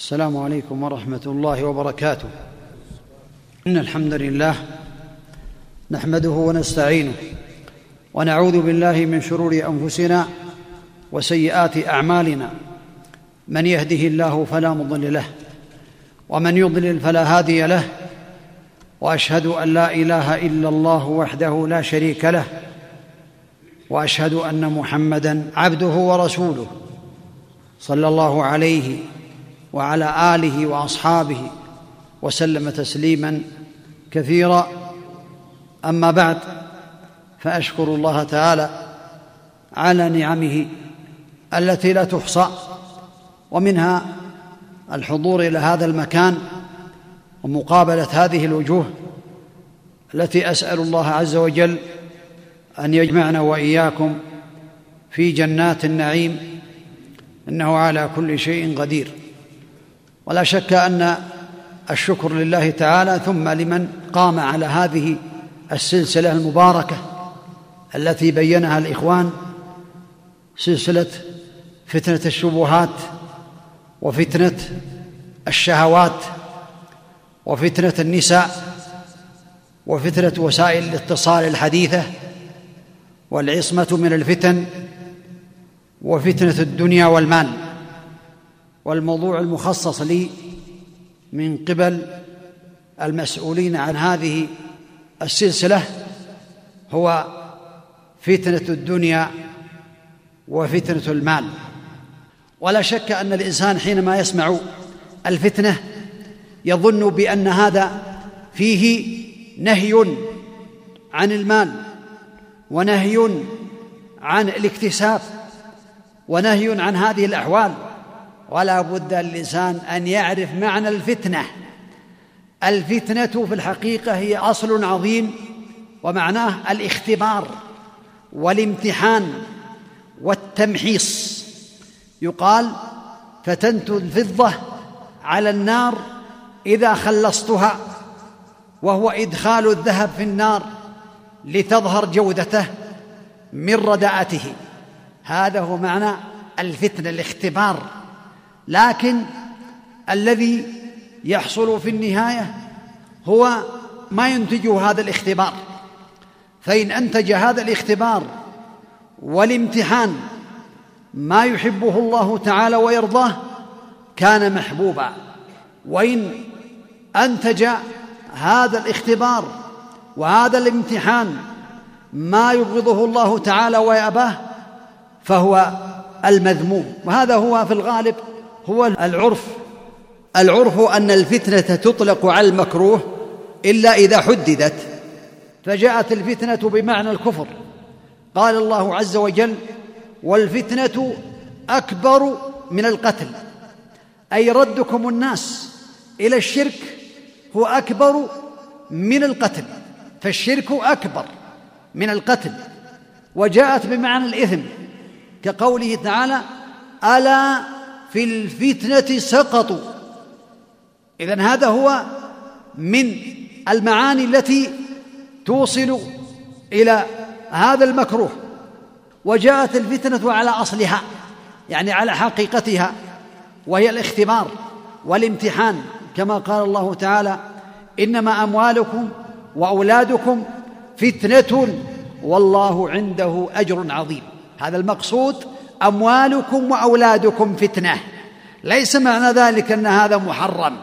السلام عليكم ورحمه الله وبركاته ان الحمد لله نحمده ونستعينه ونعوذ بالله من شرور انفسنا وسيئات اعمالنا من يهده الله فلا مضل له ومن يضلل فلا هادي له واشهد ان لا اله الا الله وحده لا شريك له واشهد ان محمدا عبده ورسوله صلى الله عليه وعلى اله واصحابه وسلم تسليما كثيرا اما بعد فاشكر الله تعالى على نعمه التي لا تحصى ومنها الحضور الى هذا المكان ومقابله هذه الوجوه التي اسال الله عز وجل ان يجمعنا واياكم في جنات النعيم انه على كل شيء قدير ولا شك ان الشكر لله تعالى ثم لمن قام على هذه السلسله المباركه التي بينها الاخوان سلسله فتنه الشبهات وفتنه الشهوات وفتنه النساء وفتنه وسائل الاتصال الحديثه والعصمه من الفتن وفتنه الدنيا والمال والموضوع المخصص لي من قبل المسؤولين عن هذه السلسله هو فتنه الدنيا وفتنه المال ولا شك ان الانسان حينما يسمع الفتنه يظن بان هذا فيه نهي عن المال ونهي عن الاكتساب ونهي عن هذه الاحوال ولا بد اللسان ان يعرف معنى الفتنه الفتنه في الحقيقه هي اصل عظيم ومعناه الاختبار والامتحان والتمحيص يقال فتنت الفضه على النار اذا خلصتها وهو ادخال الذهب في النار لتظهر جودته من رداءته هذا هو معنى الفتنه الاختبار لكن الذي يحصل في النهايه هو ما ينتجه هذا الاختبار فان انتج هذا الاختبار والامتحان ما يحبه الله تعالى ويرضاه كان محبوبا وان انتج هذا الاختبار وهذا الامتحان ما يبغضه الله تعالى ويأباه فهو المذموم وهذا هو في الغالب هو العرف العرف ان الفتنه تطلق على المكروه الا اذا حددت فجاءت الفتنه بمعنى الكفر قال الله عز وجل والفتنه اكبر من القتل اي ردكم الناس الى الشرك هو اكبر من القتل فالشرك اكبر من القتل وجاءت بمعنى الاثم كقوله تعالى الا في الفتنه سقطوا إذا هذا هو من المعاني التي توصل الى هذا المكروه وجاءت الفتنه على اصلها يعني على حقيقتها وهي الاختبار والامتحان كما قال الله تعالى انما اموالكم واولادكم فتنه والله عنده اجر عظيم هذا المقصود اموالكم واولادكم فتنه ليس معنى ذلك ان هذا محرم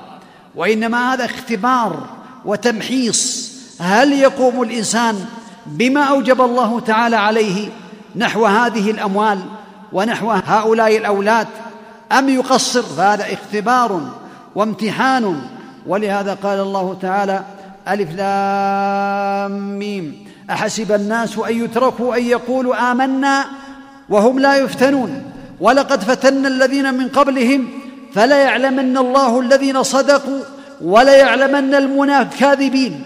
وانما هذا اختبار وتمحيص هل يقوم الانسان بما اوجب الله تعالى عليه نحو هذه الاموال ونحو هؤلاء الاولاد ام يقصر فهذا اختبار وامتحان ولهذا قال الله تعالى الف لام ميم احسب الناس ان يتركوا ان يقولوا امنا وهم لا يفتنون ولقد فتنا الذين من قبلهم فليعلمن الله الذين صدقوا وليعلمن الكاذبين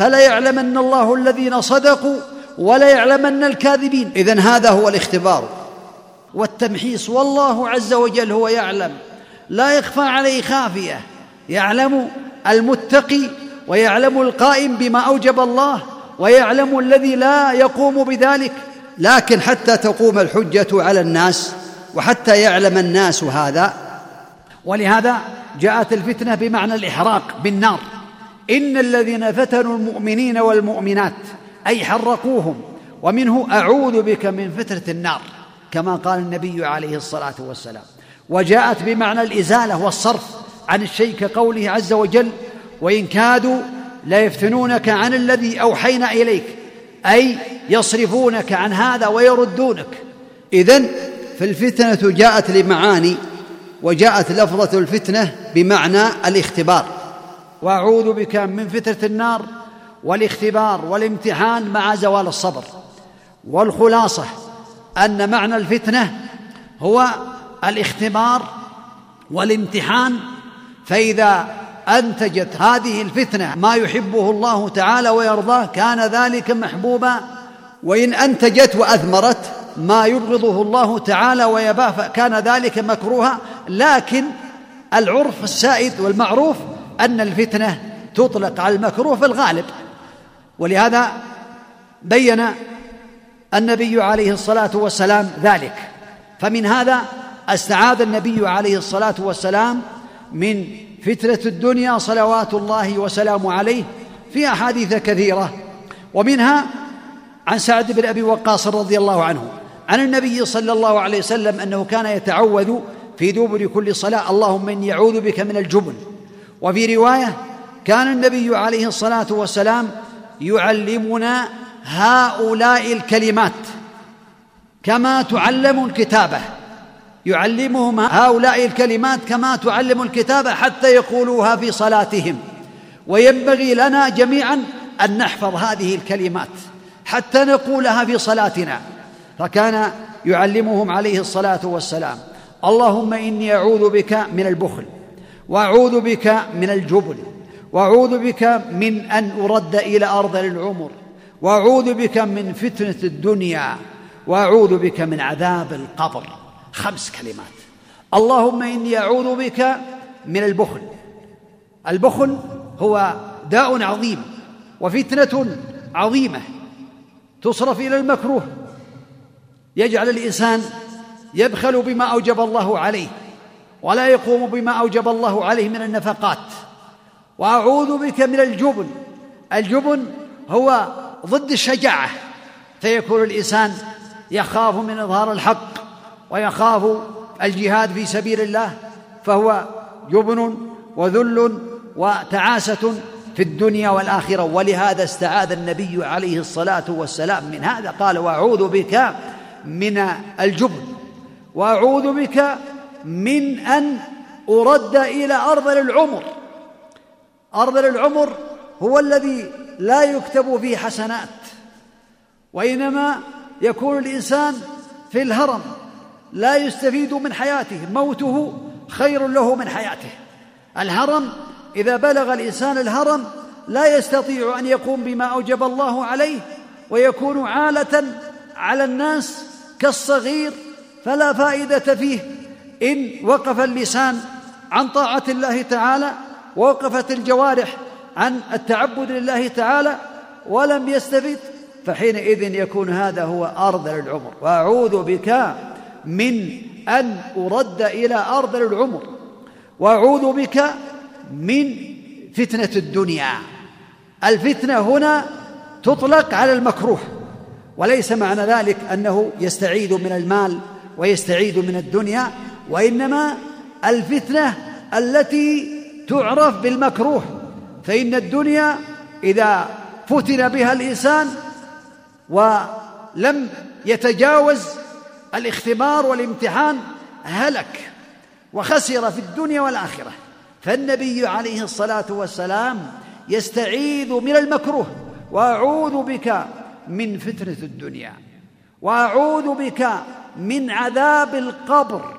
يعلمن الله الذين صدقوا وليعلمن الكاذبين اذا هذا هو الاختبار والتمحيص والله عز وجل هو يعلم لا يخفى عليه خافيه يعلم المتقي ويعلم القائم بما اوجب الله ويعلم الذي لا يقوم بذلك لكن حتى تقوم الحجه على الناس وحتى يعلم الناس هذا ولهذا جاءت الفتنه بمعنى الاحراق بالنار ان الذين فتنوا المؤمنين والمؤمنات اي حرقوهم ومنه اعوذ بك من فتنه النار كما قال النبي عليه الصلاه والسلام وجاءت بمعنى الازاله والصرف عن الشيء كقوله عز وجل وان كادوا ليفتنونك عن الذي اوحينا اليك اي يصرفونك عن هذا ويردونك اذن فالفتنه جاءت لمعاني وجاءت لفظه الفتنه بمعنى الاختبار واعوذ بك من فتنه النار والاختبار والامتحان مع زوال الصبر والخلاصه ان معنى الفتنه هو الاختبار والامتحان فاذا انتجت هذه الفتنه ما يحبه الله تعالى ويرضاه كان ذلك محبوبا وان انتجت واثمرت ما يبغضه الله تعالى ويباه فكان ذلك مكروها لكن العرف السائد والمعروف ان الفتنه تطلق على المكروه في الغالب ولهذا بين النبي عليه الصلاه والسلام ذلك فمن هذا استعاذ النبي عليه الصلاه والسلام من فتنة الدنيا صلوات الله وسلامه عليه في أحاديث كثيرة ومنها عن سعد بن أبي وقاص رضي الله عنه عن النبي صلى الله عليه وسلم أنه كان يتعوذ في دبر كل صلاة اللهم إني أعوذ بك من الجبن وفي رواية كان النبي عليه الصلاة والسلام يعلمنا هؤلاء الكلمات كما تعلم الكتابه يعلمهم هؤلاء الكلمات كما تعلم الكتاب حتى يقولوها في صلاتهم وينبغي لنا جميعا ان نحفظ هذه الكلمات حتى نقولها في صلاتنا فكان يعلمهم عليه الصلاه والسلام اللهم اني اعوذ بك من البخل واعوذ بك من الجبن واعوذ بك من ان ارد الى ارض العمر واعوذ بك من فتنه الدنيا واعوذ بك من عذاب القبر خمس كلمات اللهم إني أعوذ بك من البخل البخل هو داء عظيم وفتنة عظيمة تصرف إلى المكروه يجعل الإنسان يبخل بما أوجب الله عليه ولا يقوم بما أوجب الله عليه من النفقات وأعوذ بك من الجبن الجبن هو ضد الشجاعة فيكون الإنسان يخاف من إظهار الحق ويخاف الجهاد في سبيل الله فهو جبن وذل وتعاسه في الدنيا والاخره ولهذا استعاذ النبي عليه الصلاه والسلام من هذا قال واعوذ بك من الجبن واعوذ بك من ان ارد الى أرض العمر أرض العمر هو الذي لا يكتب فيه حسنات وانما يكون الانسان في الهرم لا يستفيد من حياته موته خير له من حياته الهرم اذا بلغ الانسان الهرم لا يستطيع ان يقوم بما اوجب الله عليه ويكون عاله على الناس كالصغير فلا فائده فيه ان وقف اللسان عن طاعه الله تعالى ووقفت الجوارح عن التعبد لله تعالى ولم يستفد فحينئذ يكون هذا هو ارذل العمر واعوذ بك من أن أرد إلى أرض العمر وأعوذ بك من فتنة الدنيا الفتنة هنا تطلق على المكروه وليس معنى ذلك أنه يستعيد من المال ويستعيد من الدنيا وإنما الفتنة التي تعرف بالمكروه فإن الدنيا إذا فتن بها الإنسان ولم يتجاوز الاختبار والامتحان هلك وخسر في الدنيا والاخره فالنبي عليه الصلاه والسلام يستعيذ من المكروه واعوذ بك من فتنه الدنيا واعوذ بك من عذاب القبر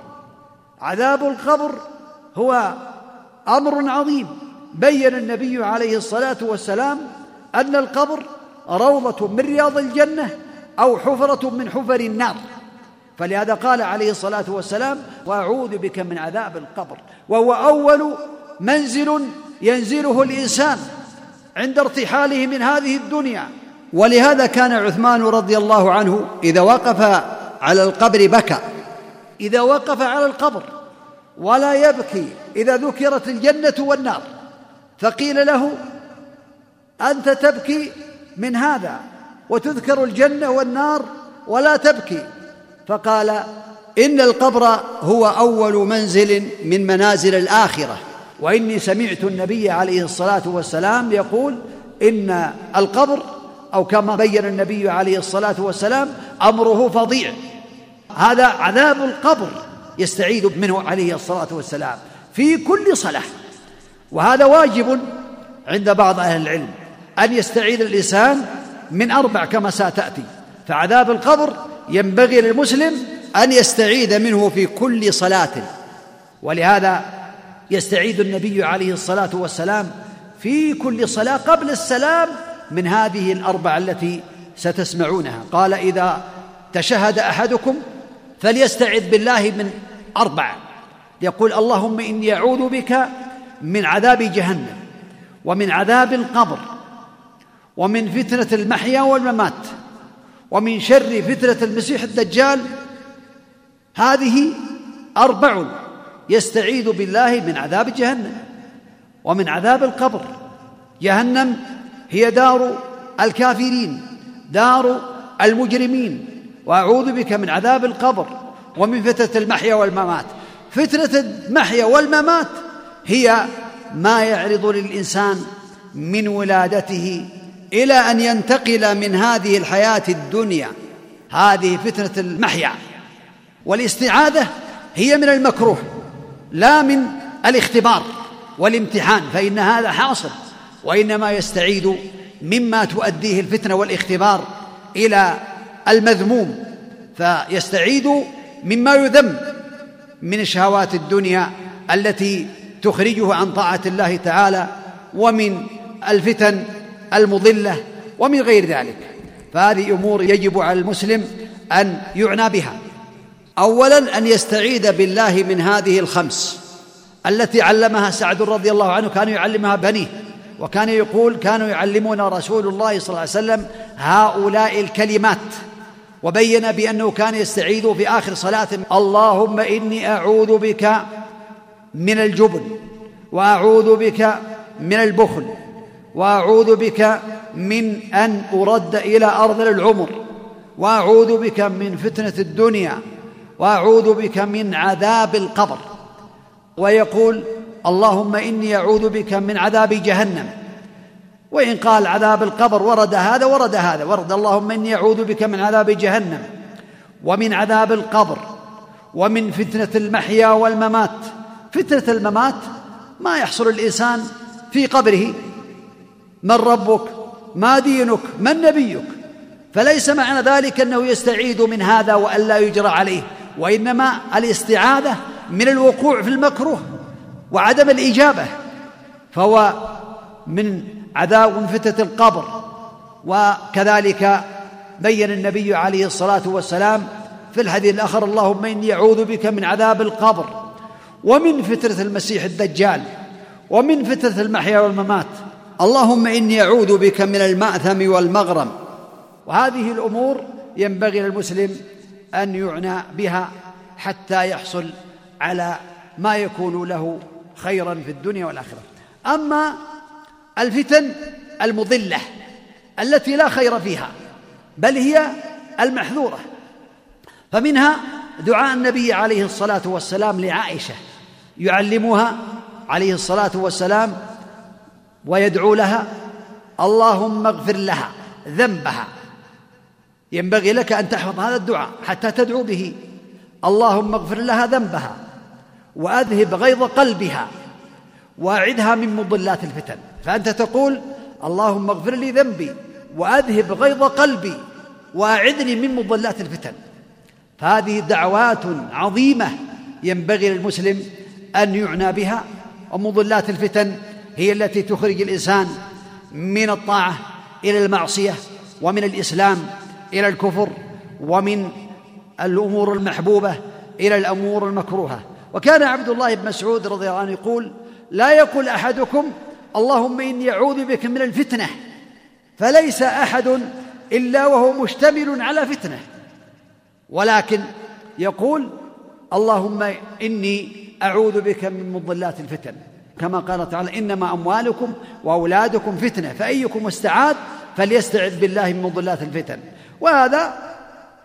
عذاب القبر هو امر عظيم بين النبي عليه الصلاه والسلام ان القبر روضه من رياض الجنه او حفره من حفر النار فلهذا قال عليه الصلاة والسلام وأعوذ بك من عذاب القبر وهو أول منزل ينزله الإنسان عند ارتحاله من هذه الدنيا ولهذا كان عثمان رضي الله عنه إذا وقف على القبر بكى إذا وقف على القبر ولا يبكي إذا ذكرت الجنة والنار فقيل له أنت تبكي من هذا وتذكر الجنة والنار ولا تبكي فقال ان القبر هو اول منزل من منازل الاخره واني سمعت النبي عليه الصلاه والسلام يقول ان القبر او كما بين النبي عليه الصلاه والسلام امره فظيع هذا عذاب القبر يستعيذ منه عليه الصلاه والسلام في كل صلاه وهذا واجب عند بعض اهل العلم ان يستعيذ الانسان من اربع كما ستاتي فعذاب القبر ينبغي للمسلم ان يستعيذ منه في كل صلاه ولهذا يستعيذ النبي عليه الصلاه والسلام في كل صلاه قبل السلام من هذه الاربعه التي ستسمعونها قال اذا تشهد احدكم فليستعذ بالله من اربع يقول اللهم اني اعوذ بك من عذاب جهنم ومن عذاب القبر ومن فتنه المحيا والممات ومن شر فتنة المسيح الدجال هذه أربع يستعيذ بالله من عذاب جهنم ومن عذاب القبر جهنم هي دار الكافرين دار المجرمين وأعوذ بك من عذاب القبر ومن فتنة المحيا والممات فتنة المحيا والممات هي ما يعرض للإنسان من ولادته الى ان ينتقل من هذه الحياه الدنيا هذه فتنه المحيا والاستعاذه هي من المكروه لا من الاختبار والامتحان فان هذا حاصل وانما يستعيد مما تؤديه الفتنه والاختبار الى المذموم فيستعيد مما يذم من شهوات الدنيا التي تخرجه عن طاعه الله تعالى ومن الفتن المضله ومن غير ذلك فهذه امور يجب على المسلم ان يعنى بها اولا ان يستعيذ بالله من هذه الخمس التي علمها سعد رضي الله عنه كان يعلمها بنيه وكان يقول كانوا يعلمون رسول الله صلى الله عليه وسلم هؤلاء الكلمات وبين بانه كان يستعيذ في اخر صلاه اللهم اني اعوذ بك من الجبن واعوذ بك من البخل واعوذ بك من ان ارد الى ارض العمر واعوذ بك من فتنه الدنيا واعوذ بك من عذاب القبر ويقول اللهم اني اعوذ بك من عذاب جهنم وان قال عذاب القبر ورد هذا ورد هذا ورد اللهم اني اعوذ بك من عذاب جهنم ومن عذاب القبر ومن فتنه المحيا والممات فتنه الممات ما يحصل الانسان في قبره من ربك ما دينك من نبيك فليس معنى ذلك انه يستعيد من هذا والا يجرى عليه وانما الاستعاذه من الوقوع في المكروه وعدم الاجابه فهو من عذاب فتنه القبر وكذلك بين النبي عليه الصلاه والسلام في الحديث الاخر اللهم اني اعوذ بك من عذاب القبر ومن فتنه المسيح الدجال ومن فتنه المحيا والممات اللهم اني اعوذ بك من الماثم والمغرم وهذه الامور ينبغي للمسلم ان يعنى بها حتى يحصل على ما يكون له خيرا في الدنيا والاخره اما الفتن المضله التي لا خير فيها بل هي المحذوره فمنها دعاء النبي عليه الصلاه والسلام لعائشه يعلمها عليه الصلاه والسلام ويدعو لها اللهم اغفر لها ذنبها ينبغي لك ان تحفظ هذا الدعاء حتى تدعو به اللهم اغفر لها ذنبها واذهب غيظ قلبها واعدها من مضلات الفتن فانت تقول اللهم اغفر لي ذنبي واذهب غيظ قلبي واعدني من مضلات الفتن فهذه دعوات عظيمه ينبغي للمسلم ان يعنى بها ومضلات الفتن هي التي تخرج الانسان من الطاعه الى المعصيه ومن الاسلام الى الكفر ومن الامور المحبوبه الى الامور المكروهه وكان عبد الله بن مسعود رضي الله عنه يقول لا يقول احدكم اللهم اني اعوذ بك من الفتنه فليس احد الا وهو مشتمل على فتنه ولكن يقول اللهم اني اعوذ بك من مضلات الفتن كما قال تعالى إنما أموالكم وأولادكم فتنة فأيكم استعاذ فليستعذ بالله من مضلات الفتن وهذا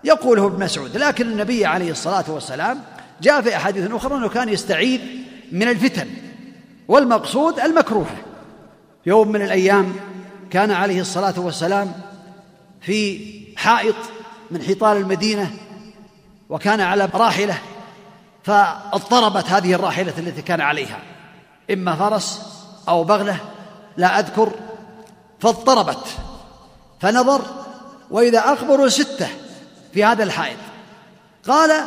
يقوله ابن مسعود لكن النبي عليه الصلاة والسلام جاء في أحاديث أخرى أنه كان يستعيذ من الفتن والمقصود المكروه يوم من الأيام كان عليه الصلاة والسلام في حائط من حيطان المدينة وكان على راحلة فاضطربت هذه الراحلة التي كان عليها إما فرس أو بغلة لا أذكر فاضطربت فنظر وإذا أقبر ستة في هذا الحائط قال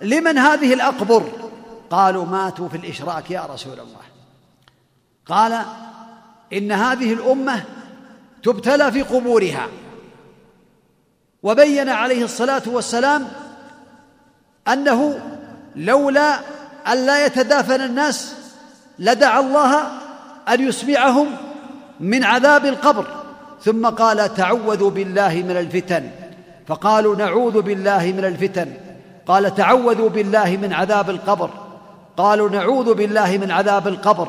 لمن هذه الأقبر قالوا ماتوا في الإشراك يا رسول الله قال إن هذه الأمة تبتلى في قبورها وبين عليه الصلاة والسلام أنه لولا أن لا يتدافن الناس لدعا الله ان يسمعهم من عذاب القبر ثم قال تعوذوا بالله من الفتن فقالوا نعوذ بالله من الفتن قال تعوذوا بالله من عذاب القبر قالوا نعوذ بالله من عذاب القبر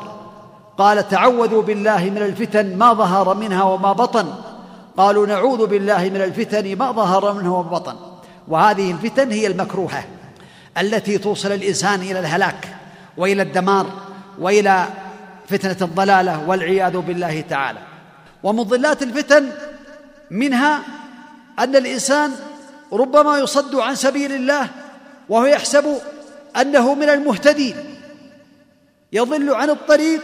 قال تعوذوا بالله من الفتن ما ظهر منها وما بطن قالوا نعوذ بالله من الفتن ما ظهر منها وما بطن وهذه الفتن هي المكروهه التي توصل الانسان الى الهلاك والى الدمار والى فتنه الضلاله والعياذ بالله تعالى ومضلات الفتن منها ان الانسان ربما يصد عن سبيل الله وهو يحسب انه من المهتدين يضل عن الطريق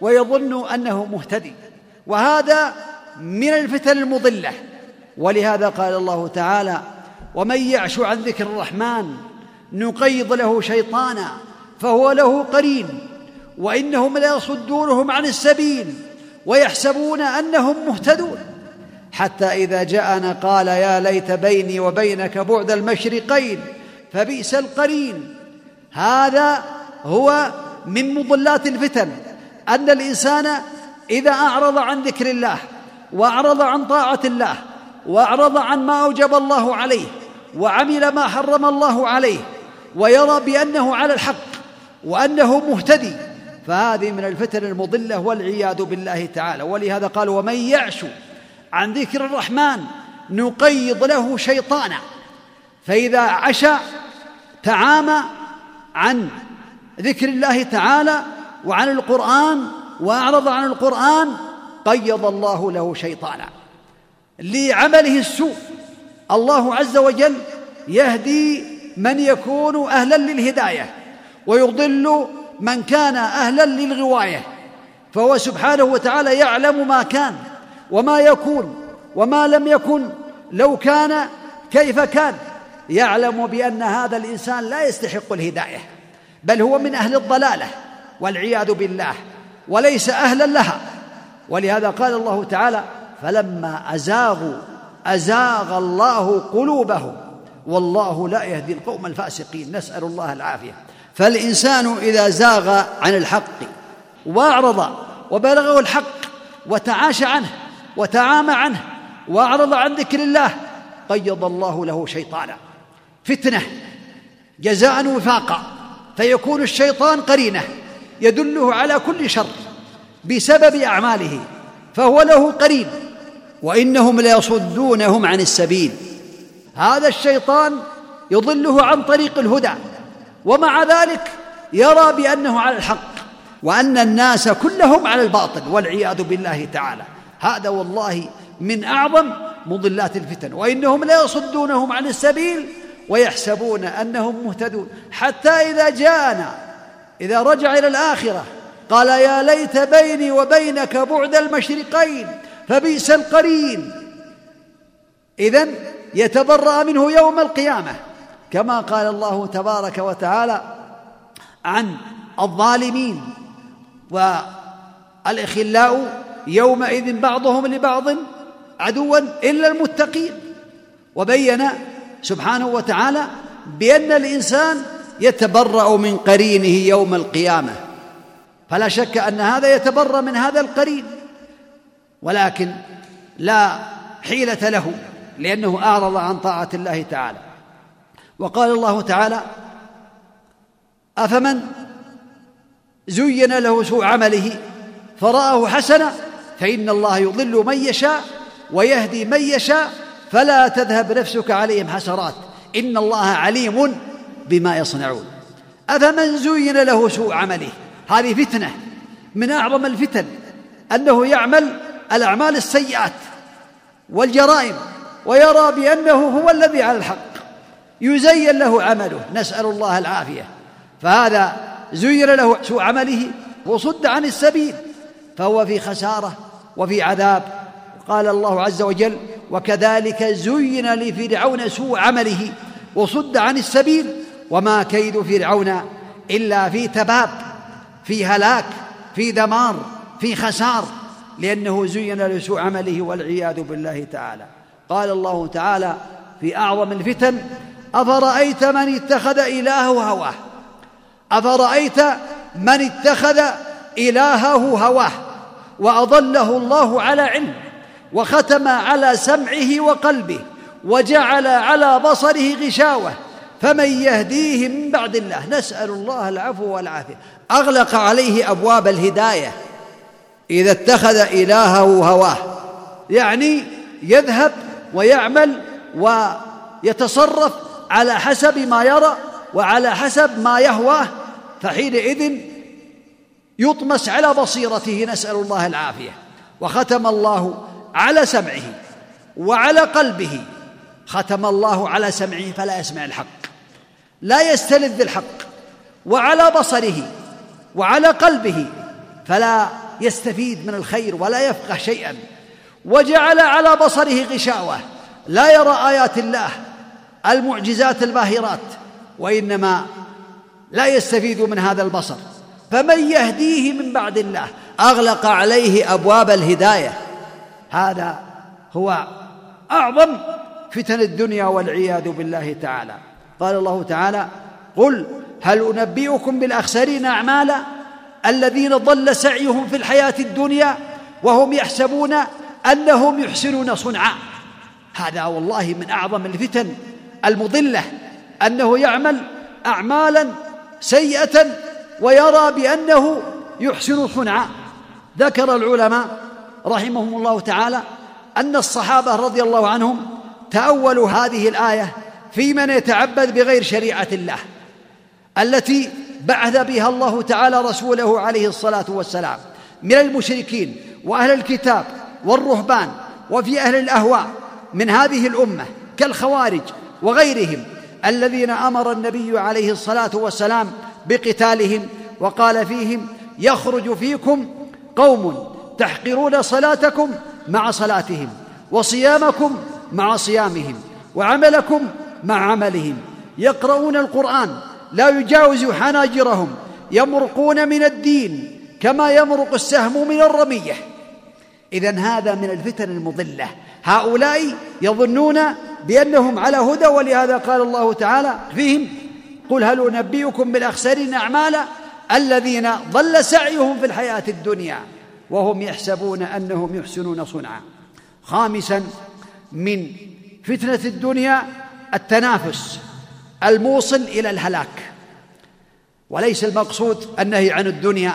ويظن انه مهتدي وهذا من الفتن المضله ولهذا قال الله تعالى ومن يعش عن ذكر الرحمن نقيض له شيطانا فهو له قرين وانهم ليصدونهم عن السبيل ويحسبون انهم مهتدون حتى اذا جاءنا قال يا ليت بيني وبينك بعد المشرقين فبئس القرين هذا هو من مضلات الفتن ان الانسان اذا اعرض عن ذكر الله واعرض عن طاعه الله واعرض عن ما اوجب الله عليه وعمل ما حرم الله عليه ويرى بانه على الحق وانه مهتدي فهذه من الفتن المضلة والعياذ بالله تعالى ولهذا قال ومن يعش عن ذكر الرحمن نقيض له شيطانا فإذا عشى تعامى عن ذكر الله تعالى وعن القرآن وأعرض عن القرآن قيض الله له شيطانا لعمله السوء الله عز وجل يهدي من يكون أهلا للهداية ويضل من كان اهلا للغوايه فهو سبحانه وتعالى يعلم ما كان وما يكون وما لم يكن لو كان كيف كان يعلم بان هذا الانسان لا يستحق الهدايه بل هو من اهل الضلاله والعياذ بالله وليس اهلا لها ولهذا قال الله تعالى فلما ازاغوا ازاغ الله قلوبهم والله لا يهدي القوم الفاسقين نسال الله العافيه فالإنسان إذا زاغ عن الحق وأعرض وبلغه الحق وتعاشى عنه وتعامى عنه وأعرض عن ذكر الله قيض الله له شيطانا فتنة جزاء وفاقا فيكون الشيطان قرينه يدله على كل شر بسبب أعماله فهو له قرين وإنهم ليصدونهم عن السبيل هذا الشيطان يضله عن طريق الهدى ومع ذلك يرى بانه على الحق وان الناس كلهم على الباطل والعياذ بالله تعالى هذا والله من اعظم مضلات الفتن وانهم لا يصدونهم عن السبيل ويحسبون انهم مهتدون حتى اذا جاءنا اذا رجع الى الاخره قال يا ليت بيني وبينك بعد المشرقين فبئس القرين اذا يتبرا منه يوم القيامه كما قال الله تبارك وتعالى عن الظالمين والإخلاء يومئذ بعضهم لبعض عدوا إلا المتقين وبين سبحانه وتعالى بأن الإنسان يتبرأ من قرينه يوم القيامة فلا شك أن هذا يتبرأ من هذا القرين ولكن لا حيلة له لأنه أعرض عن طاعة الله تعالى وقال الله تعالى أفمن زين له سوء عمله فرآه حسنا فإن الله يضل من يشاء ويهدي من يشاء فلا تذهب نفسك عليهم حسرات إن الله عليم بما يصنعون أفمن زين له سوء عمله هذه فتنة من أعظم الفتن أنه يعمل الأعمال السيئات والجرائم ويرى بأنه هو الذي على الحق يزين له عمله نسأل الله العافية فهذا زين له سوء عمله وصد عن السبيل فهو في خسارة وفي عذاب قال الله عز وجل وكذلك زين لفرعون سوء عمله وصد عن السبيل وما كيد فرعون إلا في تباب في هلاك في دمار في خسار لأنه زين لسوء عمله والعياذ بالله تعالى قال الله تعالى في أعظم الفتن أفرأيت من اتخذ إلهه هواه أفرأيت من اتخذ إلهه هواه وأضله الله على علم وختم على سمعه وقلبه وجعل على بصره غشاوة فمن يهديه من بعد الله نسأل الله العفو والعافية أغلق عليه أبواب الهداية إذا اتخذ إلهه هواه يعني يذهب ويعمل ويتصرف على حسب ما يرى وعلى حسب ما يهواه فحينئذ يطمس على بصيرته نسال الله العافيه وختم الله على سمعه وعلى قلبه ختم الله على سمعه فلا يسمع الحق لا يستلذ بالحق وعلى بصره وعلى قلبه فلا يستفيد من الخير ولا يفقه شيئا وجعل على بصره غشاوه لا يرى ايات الله المعجزات الباهرات وانما لا يستفيد من هذا البصر فمن يهديه من بعد الله اغلق عليه ابواب الهدايه هذا هو اعظم فتن الدنيا والعياذ بالله تعالى قال الله تعالى قل هل انبئكم بالاخسرين اعمالا الذين ضل سعيهم في الحياه الدنيا وهم يحسبون انهم يحسنون صنعا هذا والله من اعظم الفتن المضله انه يعمل اعمالا سيئه ويرى بانه يحسن صنعا ذكر العلماء رحمهم الله تعالى ان الصحابه رضي الله عنهم تاولوا هذه الايه في من يتعبد بغير شريعه الله التي بعث بها الله تعالى رسوله عليه الصلاه والسلام من المشركين واهل الكتاب والرهبان وفي اهل الاهواء من هذه الامه كالخوارج وغيرهم الذين امر النبي عليه الصلاه والسلام بقتالهم وقال فيهم يخرج فيكم قوم تحقرون صلاتكم مع صلاتهم وصيامكم مع صيامهم وعملكم مع عملهم يقرؤون القران لا يجاوز حناجرهم يمرقون من الدين كما يمرق السهم من الرميه اذا هذا من الفتن المضله هؤلاء يظنون بأنهم على هدى ولهذا قال الله تعالى فيهم قل هل أنبئكم بالأخسرين أعمالا الذين ضل سعيهم في الحياة الدنيا وهم يحسبون أنهم يحسنون صنعا خامسا من فتنة الدنيا التنافس الموصل إلى الهلاك وليس المقصود النهي عن الدنيا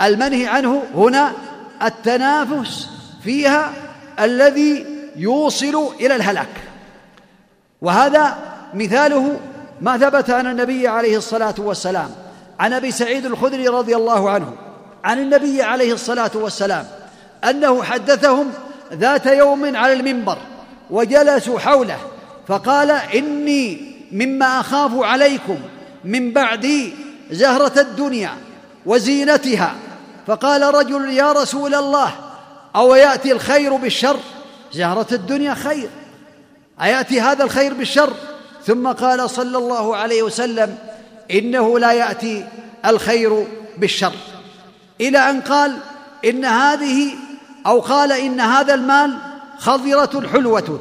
المنهي عنه هنا التنافس فيها الذي يوصل الى الهلاك وهذا مثاله ما ثبت عن النبي عليه الصلاه والسلام عن ابي سعيد الخدري رضي الله عنه عن النبي عليه الصلاه والسلام انه حدثهم ذات يوم على المنبر وجلسوا حوله فقال اني مما اخاف عليكم من بعدي زهره الدنيا وزينتها فقال رجل يا رسول الله او ياتي الخير بالشر زهرة الدنيا خير أيأتي هذا الخير بالشر ثم قال صلى الله عليه وسلم إنه لا يأتي الخير بالشر إلى أن قال إن هذه أو قال إن هذا المال خضرة حلوة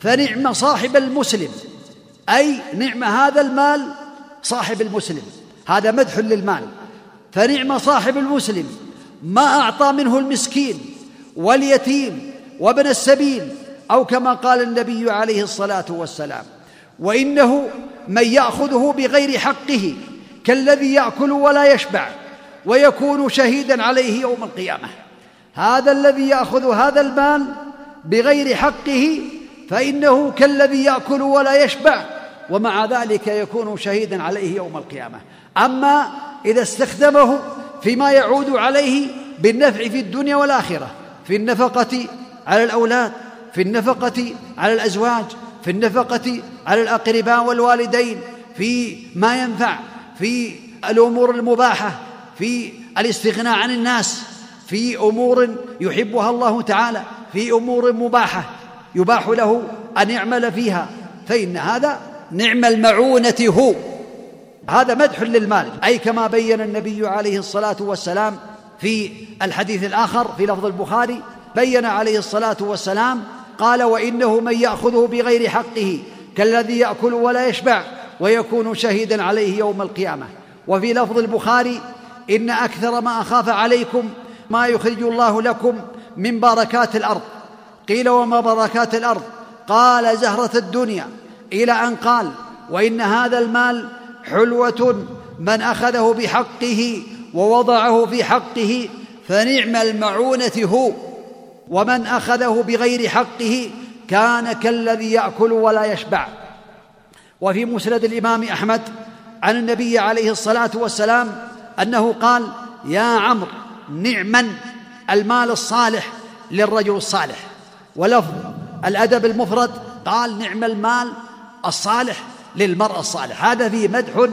فنعم صاحب المسلم أي نعم هذا المال صاحب المسلم هذا مدح للمال فنعم صاحب المسلم ما أعطى منه المسكين واليتيم وابن السبيل او كما قال النبي عليه الصلاه والسلام وانه من ياخذه بغير حقه كالذي ياكل ولا يشبع ويكون شهيدا عليه يوم القيامه هذا الذي ياخذ هذا المال بغير حقه فانه كالذي ياكل ولا يشبع ومع ذلك يكون شهيدا عليه يوم القيامه اما اذا استخدمه فيما يعود عليه بالنفع في الدنيا والاخره في النفقه على الأولاد في النفقة على الأزواج في النفقة على الأقرباء والوالدين في ما ينفع في الأمور المباحة في الاستغناء عن الناس في أمور يحبها الله تعالى في أمور مباحة يباح له أن يعمل فيها فإن هذا نعم المعونة هو هذا مدح للمال أي كما بين النبي عليه الصلاة والسلام في الحديث الآخر في لفظ البخاري بين عليه الصلاه والسلام قال وانه من ياخذه بغير حقه كالذي ياكل ولا يشبع ويكون شهيدا عليه يوم القيامه وفي لفظ البخاري ان اكثر ما اخاف عليكم ما يخرج الله لكم من بركات الارض قيل وما بركات الارض قال زهره الدنيا الى ان قال وان هذا المال حلوه من اخذه بحقه ووضعه في حقه فنعم المعونه هو ومن اخذه بغير حقه كان كالذي ياكل ولا يشبع وفي مسند الامام احمد عن النبي عليه الصلاه والسلام انه قال يا عمرو نعما المال الصالح للرجل الصالح ولفظ الادب المفرد قال نعم المال الصالح للمرأة الصالحة هذا فيه مدح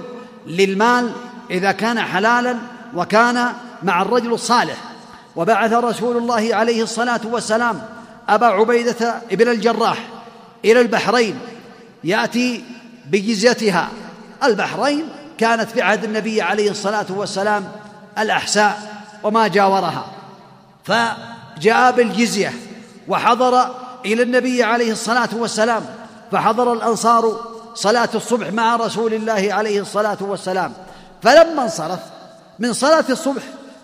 للمال إذا كان حلالا وكان مع الرجل الصالح وبعث رسول الله عليه الصلاه والسلام ابا عبيده بن الجراح الى البحرين ياتي بجزيتها البحرين كانت في عهد النبي عليه الصلاه والسلام الاحساء وما جاورها فجاء بالجزيه وحضر الى النبي عليه الصلاه والسلام فحضر الانصار صلاه الصبح مع رسول الله عليه الصلاه والسلام فلما انصرف من صلاه الصبح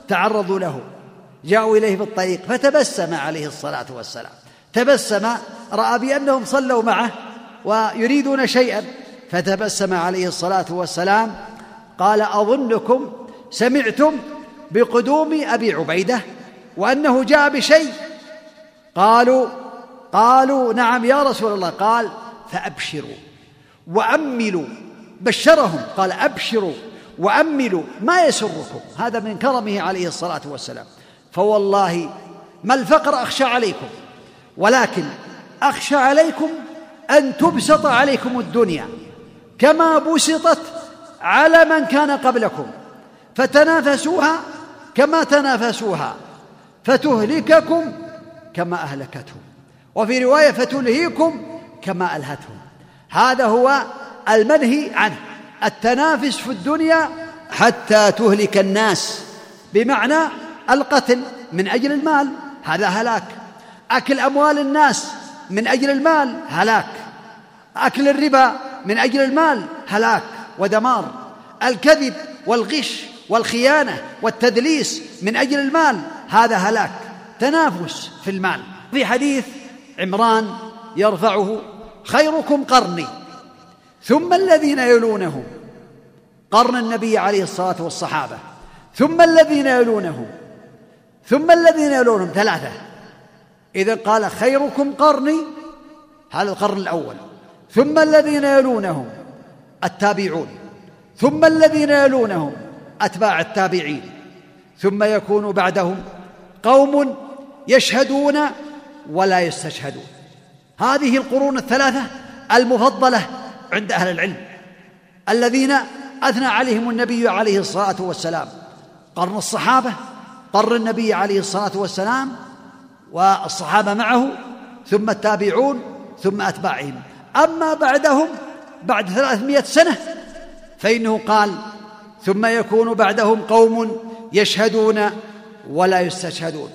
تعرضوا له جاءوا إليه في الطريق فتبسم عليه الصلاة والسلام تبسم رأى بأنهم صلوا معه ويريدون شيئا فتبسم عليه الصلاة والسلام قال أظنكم سمعتم بقدوم أبي عبيدة وأنه جاء بشيء قالوا قالوا نعم يا رسول الله قال فأبشروا وأملوا بشرهم قال أبشروا وأملوا ما يسركم هذا من كرمه عليه الصلاة والسلام فوالله ما الفقر اخشى عليكم ولكن اخشى عليكم ان تبسط عليكم الدنيا كما بسطت على من كان قبلكم فتنافسوها كما تنافسوها فتهلككم كما اهلكتهم وفي روايه فتلهيكم كما الهتهم هذا هو المنهي عنه التنافس في الدنيا حتى تهلك الناس بمعنى القتل من أجل المال هذا هلاك أكل أموال الناس من أجل المال هلاك أكل الربا من أجل المال هلاك ودمار الكذب والغش والخيانة والتدليس من أجل المال هذا هلاك تنافس في المال في حديث عمران يرفعه خيركم قرني ثم الذين يلونهم قرن النبي عليه الصلاة والصحابة ثم الذين يلونهم ثم الذين يلونهم ثلاثة إذا قال خيركم قرني هذا القرن الأول ثم الذين يلونهم التابعون ثم الذين يلونهم أتباع التابعين ثم يكون بعدهم قوم يشهدون ولا يستشهدون هذه القرون الثلاثة المفضلة عند أهل العلم الذين أثنى عليهم النبي عليه الصلاة والسلام قرن الصحابة طر النبي عليه الصلاه والسلام والصحابه معه ثم التابعون ثم اتباعهم اما بعدهم بعد ثلاثمائه سنه فانه قال ثم يكون بعدهم قوم يشهدون ولا يستشهدون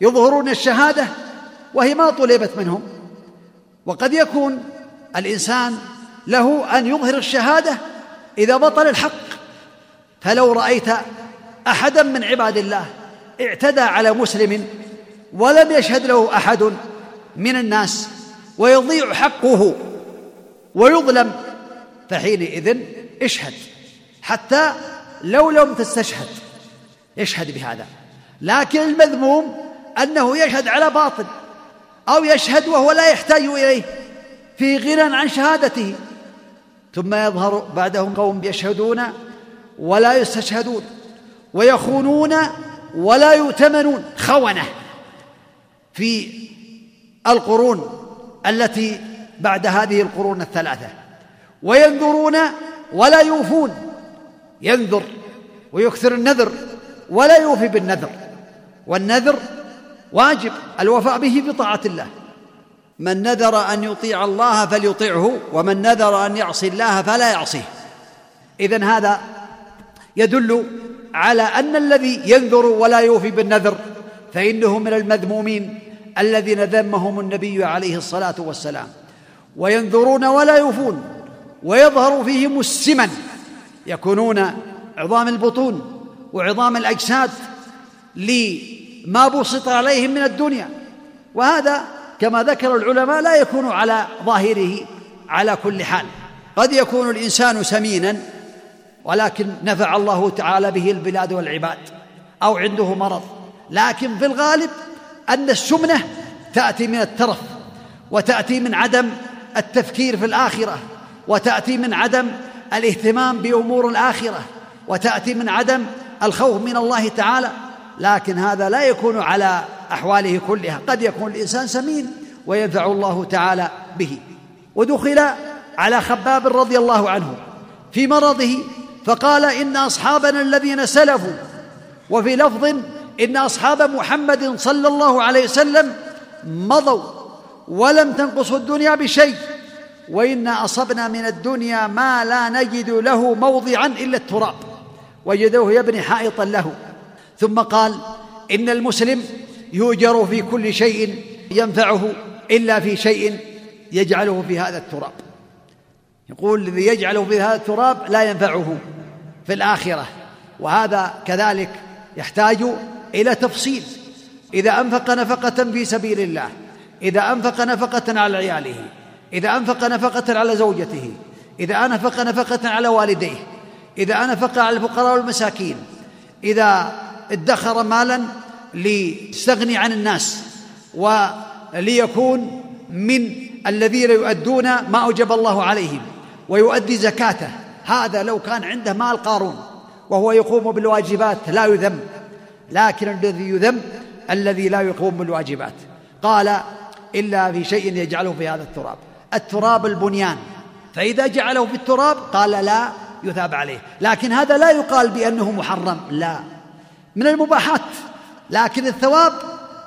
يظهرون الشهاده وهي ما طلبت منهم وقد يكون الانسان له ان يظهر الشهاده اذا بطل الحق فلو رايت احدا من عباد الله اعتدى على مسلم ولم يشهد له احد من الناس ويضيع حقه ويظلم فحينئذ اشهد حتى لو لم تستشهد اشهد بهذا لكن المذموم انه يشهد على باطل او يشهد وهو لا يحتاج اليه في غنى عن شهادته ثم يظهر بعدهم قوم يشهدون ولا يستشهدون ويخونون ولا يؤتمنون خونه في القرون التي بعد هذه القرون الثلاثه وينذرون ولا يوفون ينذر ويكثر النذر ولا يوفي بالنذر والنذر واجب الوفاء به بطاعه الله من نذر ان يطيع الله فليطيعه ومن نذر ان يعصي الله فلا يعصيه اذن هذا يدل على ان الذي ينذر ولا يوفي بالنذر فانه من المذمومين الذين ذمهم النبي عليه الصلاه والسلام وينذرون ولا يوفون ويظهر فيهم السمن يكونون عظام البطون وعظام الاجساد لما بسط عليهم من الدنيا وهذا كما ذكر العلماء لا يكون على ظاهره على كل حال قد يكون الانسان سمينا ولكن نفع الله تعالى به البلاد والعباد أو عنده مرض لكن في الغالب أن السمنة تأتي من الترف وتأتي من عدم التفكير في الآخرة وتأتي من عدم الاهتمام بأمور الآخرة وتأتي من عدم الخوف من الله تعالى لكن هذا لا يكون على أحواله كلها قد يكون الإنسان سمين وينفع الله تعالى به ودخل على خباب رضي الله عنه في مرضه فقال ان اصحابنا الذين سلفوا وفي لفظ ان اصحاب محمد صلى الله عليه وسلم مضوا ولم تنقص الدنيا بشيء وانا اصبنا من الدنيا ما لا نجد له موضعا الا التراب وجدوه يبني حائطا له ثم قال ان المسلم يؤجر في كل شيء ينفعه الا في شيء يجعله في هذا التراب يقول الذي يجعله في هذا التراب لا ينفعه في الآخرة وهذا كذلك يحتاج إلى تفصيل إذا أنفق نفقة في سبيل الله إذا أنفق نفقة على عياله إذا أنفق نفقة على زوجته إذا أنفق نفقة على والديه إذا أنفق على الفقراء والمساكين إذا ادخر مالا ليستغني عن الناس وليكون من الذين يؤدون ما أوجب الله عليهم ويؤدي زكاته هذا لو كان عنده مال قارون وهو يقوم بالواجبات لا يذم لكن الذي يذم الذي لا يقوم بالواجبات قال إلا في شيء يجعله في هذا التراب التراب البنيان فإذا جعله في التراب قال لا يثاب عليه لكن هذا لا يقال بأنه محرم لا من المباحات لكن الثواب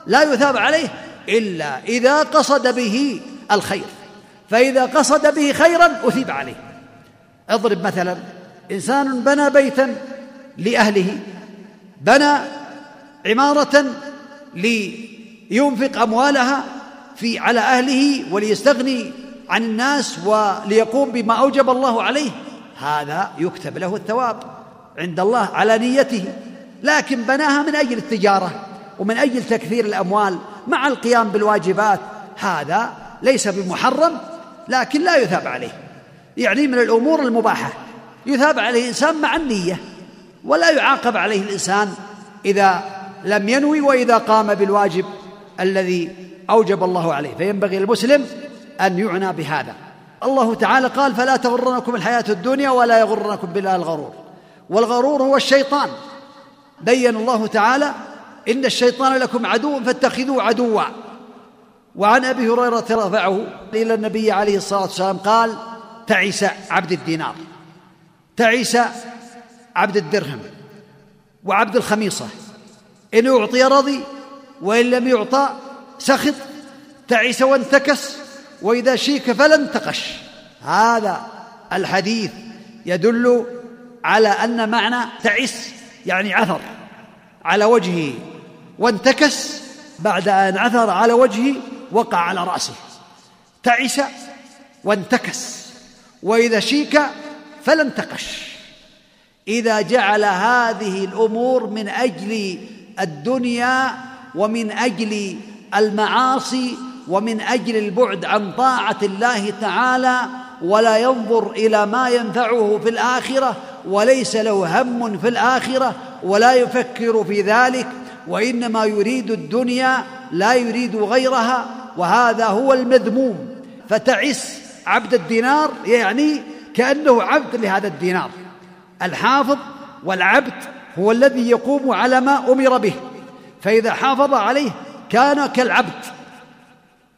لا يثاب عليه إلا إذا قصد به الخير فإذا قصد به خيرا أثيب عليه اضرب مثلا انسان بنى بيتا لاهله بنى عماره لينفق اموالها في على اهله وليستغني عن الناس وليقوم بما اوجب الله عليه هذا يكتب له الثواب عند الله على نيته لكن بناها من اجل التجاره ومن اجل تكثير الاموال مع القيام بالواجبات هذا ليس بمحرم لكن لا يثاب عليه يعني من الأمور المباحة يثاب عليه الإنسان مع النية ولا يعاقب عليه الإنسان إذا لم ينوي وإذا قام بالواجب الذي أوجب الله عليه فينبغي للمسلم أن يعنى بهذا الله تعالى قال فلا تغرنكم الحياة الدنيا ولا يغرنكم بالله الغرور والغرور هو الشيطان بين الله تعالى إن الشيطان لكم عدو فاتخذوه عدوا وعن أبي هريرة رفعه إلى النبي عليه الصلاة والسلام قال تعس عبد الدينار تعس عبد الدرهم وعبد الخميصة إن أعطي رضي وإن لم يعطى سخط تعس وانتكس وإذا شيك فلا انتقش هذا الحديث يدل على أن معنى تعس يعني عثر على وجهه وانتكس بعد أن عثر على وجهه وقع على رأسه تعس وانتكس وإذا شيك فلا انتقش إذا جعل هذه الأمور من أجل الدنيا ومن أجل المعاصي ومن أجل البعد عن طاعة الله تعالى ولا ينظر إلى ما ينفعه في الآخرة وليس له هم في الآخرة ولا يفكر في ذلك وإنما يريد الدنيا لا يريد غيرها وهذا هو المذموم فتعس عبد الدينار يعني كأنه عبد لهذا الدينار الحافظ والعبد هو الذي يقوم على ما أمر به فإذا حافظ عليه كان كالعبد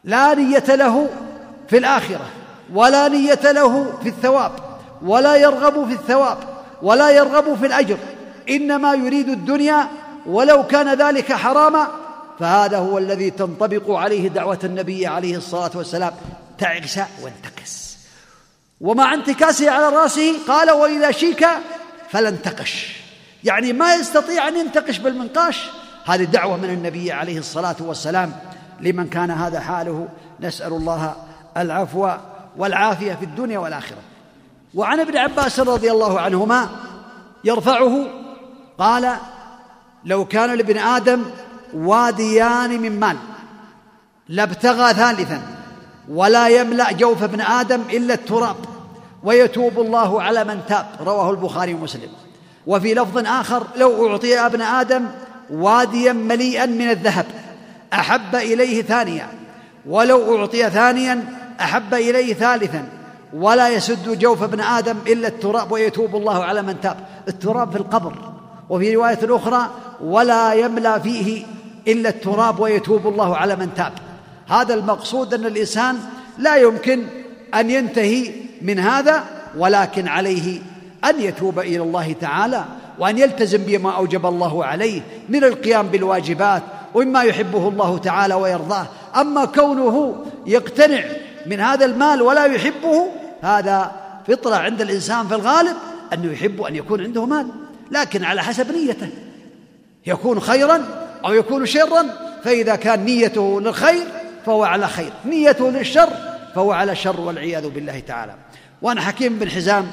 لا نية له في الآخرة ولا نية له في الثواب ولا يرغب في الثواب ولا يرغب في الأجر إنما يريد الدنيا ولو كان ذلك حراما فهذا هو الذي تنطبق عليه دعوة النبي عليه الصلاة والسلام تعس وانتقل ومع انتكاسه على راسه قال واذا شيك فلا انتقش يعني ما يستطيع ان ينتقش بالمنقاش هذه دعوه من النبي عليه الصلاه والسلام لمن كان هذا حاله نسال الله العفو والعافيه في الدنيا والاخره وعن ابن عباس رضي الله عنهما يرفعه قال لو كان لابن ادم واديان من مال لابتغى ثالثا ولا يملا جوف ابن ادم الا التراب ويتوب الله على من تاب رواه البخاري ومسلم وفي لفظ آخر لو أعطي ابن آدم واديا مليئا من الذهب أحب إليه ثانيا ولو أعطي ثانيا أحب إليه ثالثا ولا يسد جوف ابن آدم إلا التراب ويتوب الله على من تاب التراب في القبر وفي رواية أخرى ولا يملى فيه إلا التراب ويتوب الله على من تاب هذا المقصود أن الإنسان لا يمكن أن ينتهي من هذا ولكن عليه ان يتوب الى الله تعالى وان يلتزم بما اوجب الله عليه من القيام بالواجبات ومما يحبه الله تعالى ويرضاه اما كونه يقتنع من هذا المال ولا يحبه هذا فطره عند الانسان في الغالب انه يحب ان يكون عنده مال لكن على حسب نيته يكون خيرا او يكون شرا فاذا كان نيته للخير فهو على خير نيته للشر فهو على شر والعياذ بالله تعالى وأنا حكيم بن حزام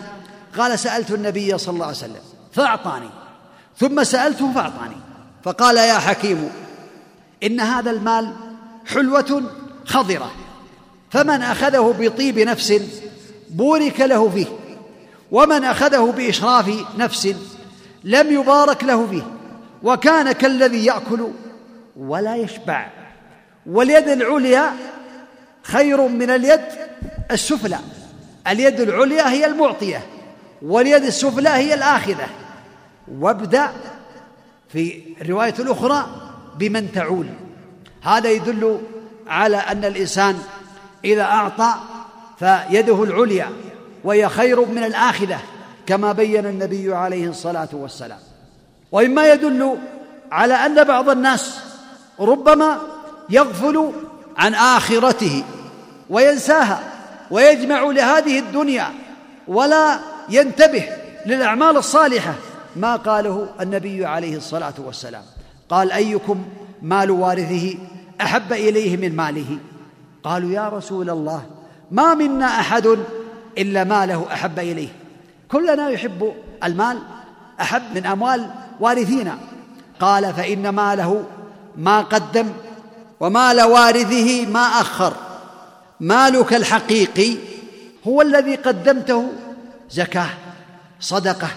قال سألت النبي صلى الله عليه وسلم فأعطاني ثم سألته فأعطاني فقال يا حكيم إن هذا المال حلوة خضرة فمن أخذه بطيب نفس بورك له فيه ومن أخذه بإشراف نفس لم يبارك له فيه وكان كالذي يأكل ولا يشبع واليد العليا خير من اليد السفلى اليد العليا هي المعطية واليد السفلى هي الآخذة وابدأ في الرواية الأخرى بمن تعول هذا يدل على أن الإنسان إذا أعطى فيده العليا وهي خير من الآخذة كما بين النبي عليه الصلاة والسلام وإما يدل على أن بعض الناس ربما يغفل عن آخرته وينساها ويجمع لهذه الدنيا ولا ينتبه للأعمال الصالحة ما قاله النبي عليه الصلاة والسلام قال أيكم مال وارثه أحب إليه من ماله قالوا يا رسول الله ما منا أحد إلا ماله أحب إليه كلنا يحب المال أحب من أموال وارثينا قال فإن ماله ما قدم ومال وارثه ما أخر مالك الحقيقي هو الذي قدمته زكاه صدقه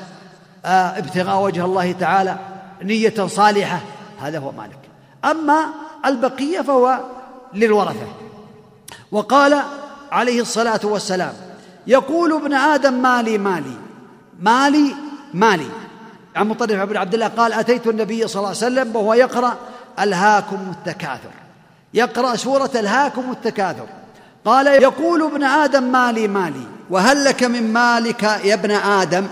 آه ابتغاء وجه الله تعالى نيه صالحه هذا هو مالك اما البقيه فهو للورثه وقال عليه الصلاه والسلام يقول ابن ادم مالي مالي مالي مالي عن مطرف بن عبد الله قال اتيت النبي صلى الله عليه وسلم وهو يقرا الهاكم التكاثر يقرا سوره الهاكم التكاثر قال يقول ابن ادم مالي مالي وهل لك من مالك يا ابن ادم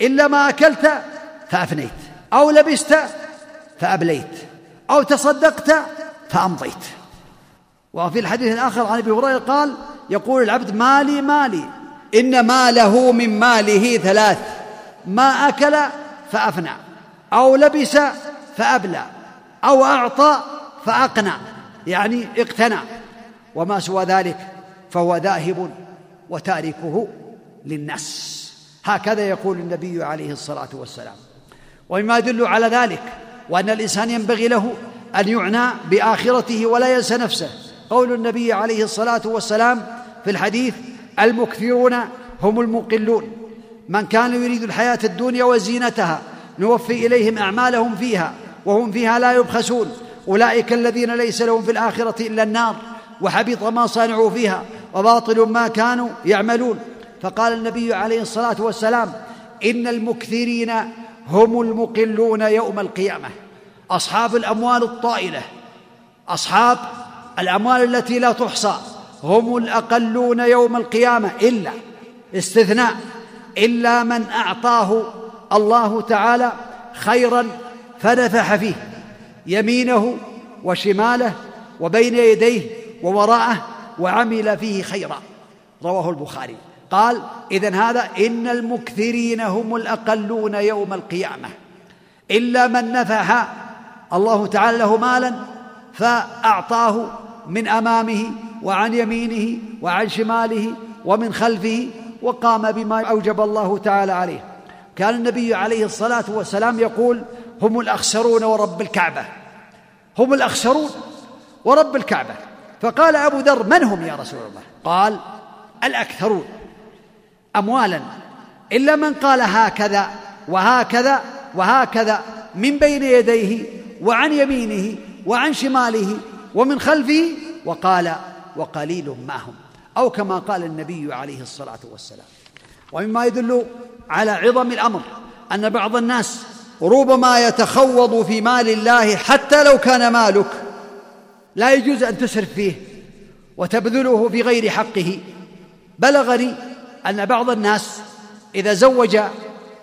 الا ما اكلت فافنيت او لبست فابليت او تصدقت فامضيت وفي الحديث الاخر عن ابي هريره قال يقول العبد مالي مالي ان ماله من ماله ثلاث ما اكل فافنى او لبس فابلى او اعطى فاقنى يعني اقتنى وما سوى ذلك فهو ذاهب وتاركه للناس هكذا يقول النبي عليه الصلاه والسلام ومما يدل على ذلك وان الانسان ينبغي له ان يعنى باخرته ولا ينسى نفسه قول النبي عليه الصلاه والسلام في الحديث المكثرون هم المقلون من كان يريد الحياه الدنيا وزينتها نوفي اليهم اعمالهم فيها وهم فيها لا يبخسون اولئك الذين ليس لهم في الاخره الا النار وحبط ما صنعوا فيها وباطل ما كانوا يعملون فقال النبي عليه الصلاه والسلام ان المكثرين هم المقلون يوم القيامه اصحاب الاموال الطائله اصحاب الاموال التي لا تحصى هم الاقلون يوم القيامه الا استثناء الا من اعطاه الله تعالى خيرا فنفح فيه يمينه وشماله وبين يديه ووراءه وعمل فيه خيرا رواه البخاري قال إذا هذا إن المكثرين هم الأقلون يوم القيامة إلا من نفح الله تعالى له مالا فأعطاه من أمامه وعن يمينه وعن شماله ومن خلفه وقام بما أوجب الله تعالى عليه كان النبي عليه الصلاة والسلام يقول هم الأخسرون ورب الكعبة هم الأخسرون ورب الكعبة فقال أبو ذر من هم يا رسول الله قال الأكثرون أموالا إلا من قال هكذا وهكذا وهكذا من بين يديه وعن يمينه وعن شماله ومن خلفه وقال وقليل ما هم أو كما قال النبي عليه الصلاة والسلام ومما يدل على عظم الأمر أن بعض الناس ربما يتخوض في مال الله حتى لو كان مالك لا يجوز أن تسرف فيه وتبذله في غير حقه بلغني أن بعض الناس إذا زوج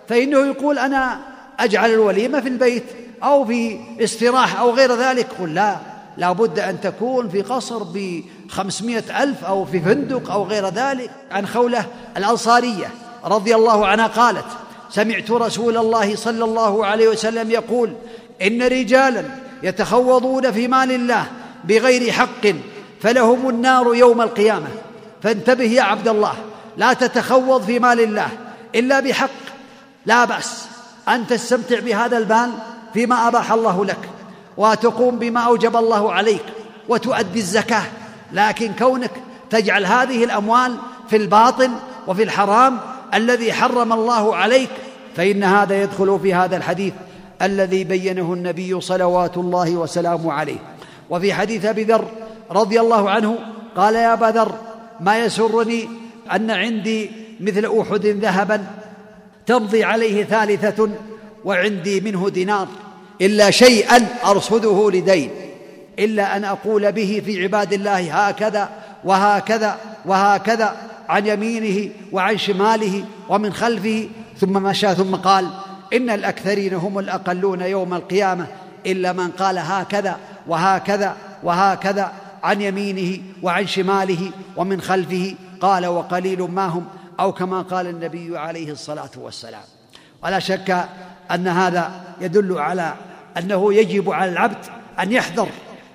فإنه يقول أنا أجعل الوليمة في البيت أو في استراحة أو غير ذلك قل لا لابد أن تكون في قصر بخمسمائة ألف أو في فندق أو غير ذلك عن خولة الأنصارية رضي الله عنها قالت سمعت رسول الله صلى الله عليه وسلم يقول إن رجالا يتخوضون في مال الله بغير حق فلهم النار يوم القيامه فانتبه يا عبد الله لا تتخوض في مال الله الا بحق لا باس ان تستمتع بهذا المال فيما اباح الله لك وتقوم بما اوجب الله عليك وتؤدي الزكاه لكن كونك تجعل هذه الاموال في الباطل وفي الحرام الذي حرم الله عليك فان هذا يدخل في هذا الحديث الذي بينه النبي صلوات الله وسلامه عليه وفي حديث ابي ذر رضي الله عنه قال يا ابا ذر ما يسرني ان عندي مثل احد ذهبا تمضي عليه ثالثه وعندي منه دينار الا شيئا ارصده لدين الا ان اقول به في عباد الله هكذا وهكذا وهكذا عن يمينه وعن شماله ومن خلفه ثم مشى ثم قال ان الاكثرين هم الاقلون يوم القيامه الا من قال هكذا وهكذا وهكذا عن يمينه وعن شماله ومن خلفه قال وقليل ما هم او كما قال النبي عليه الصلاه والسلام ولا شك ان هذا يدل على انه يجب على العبد ان يحذر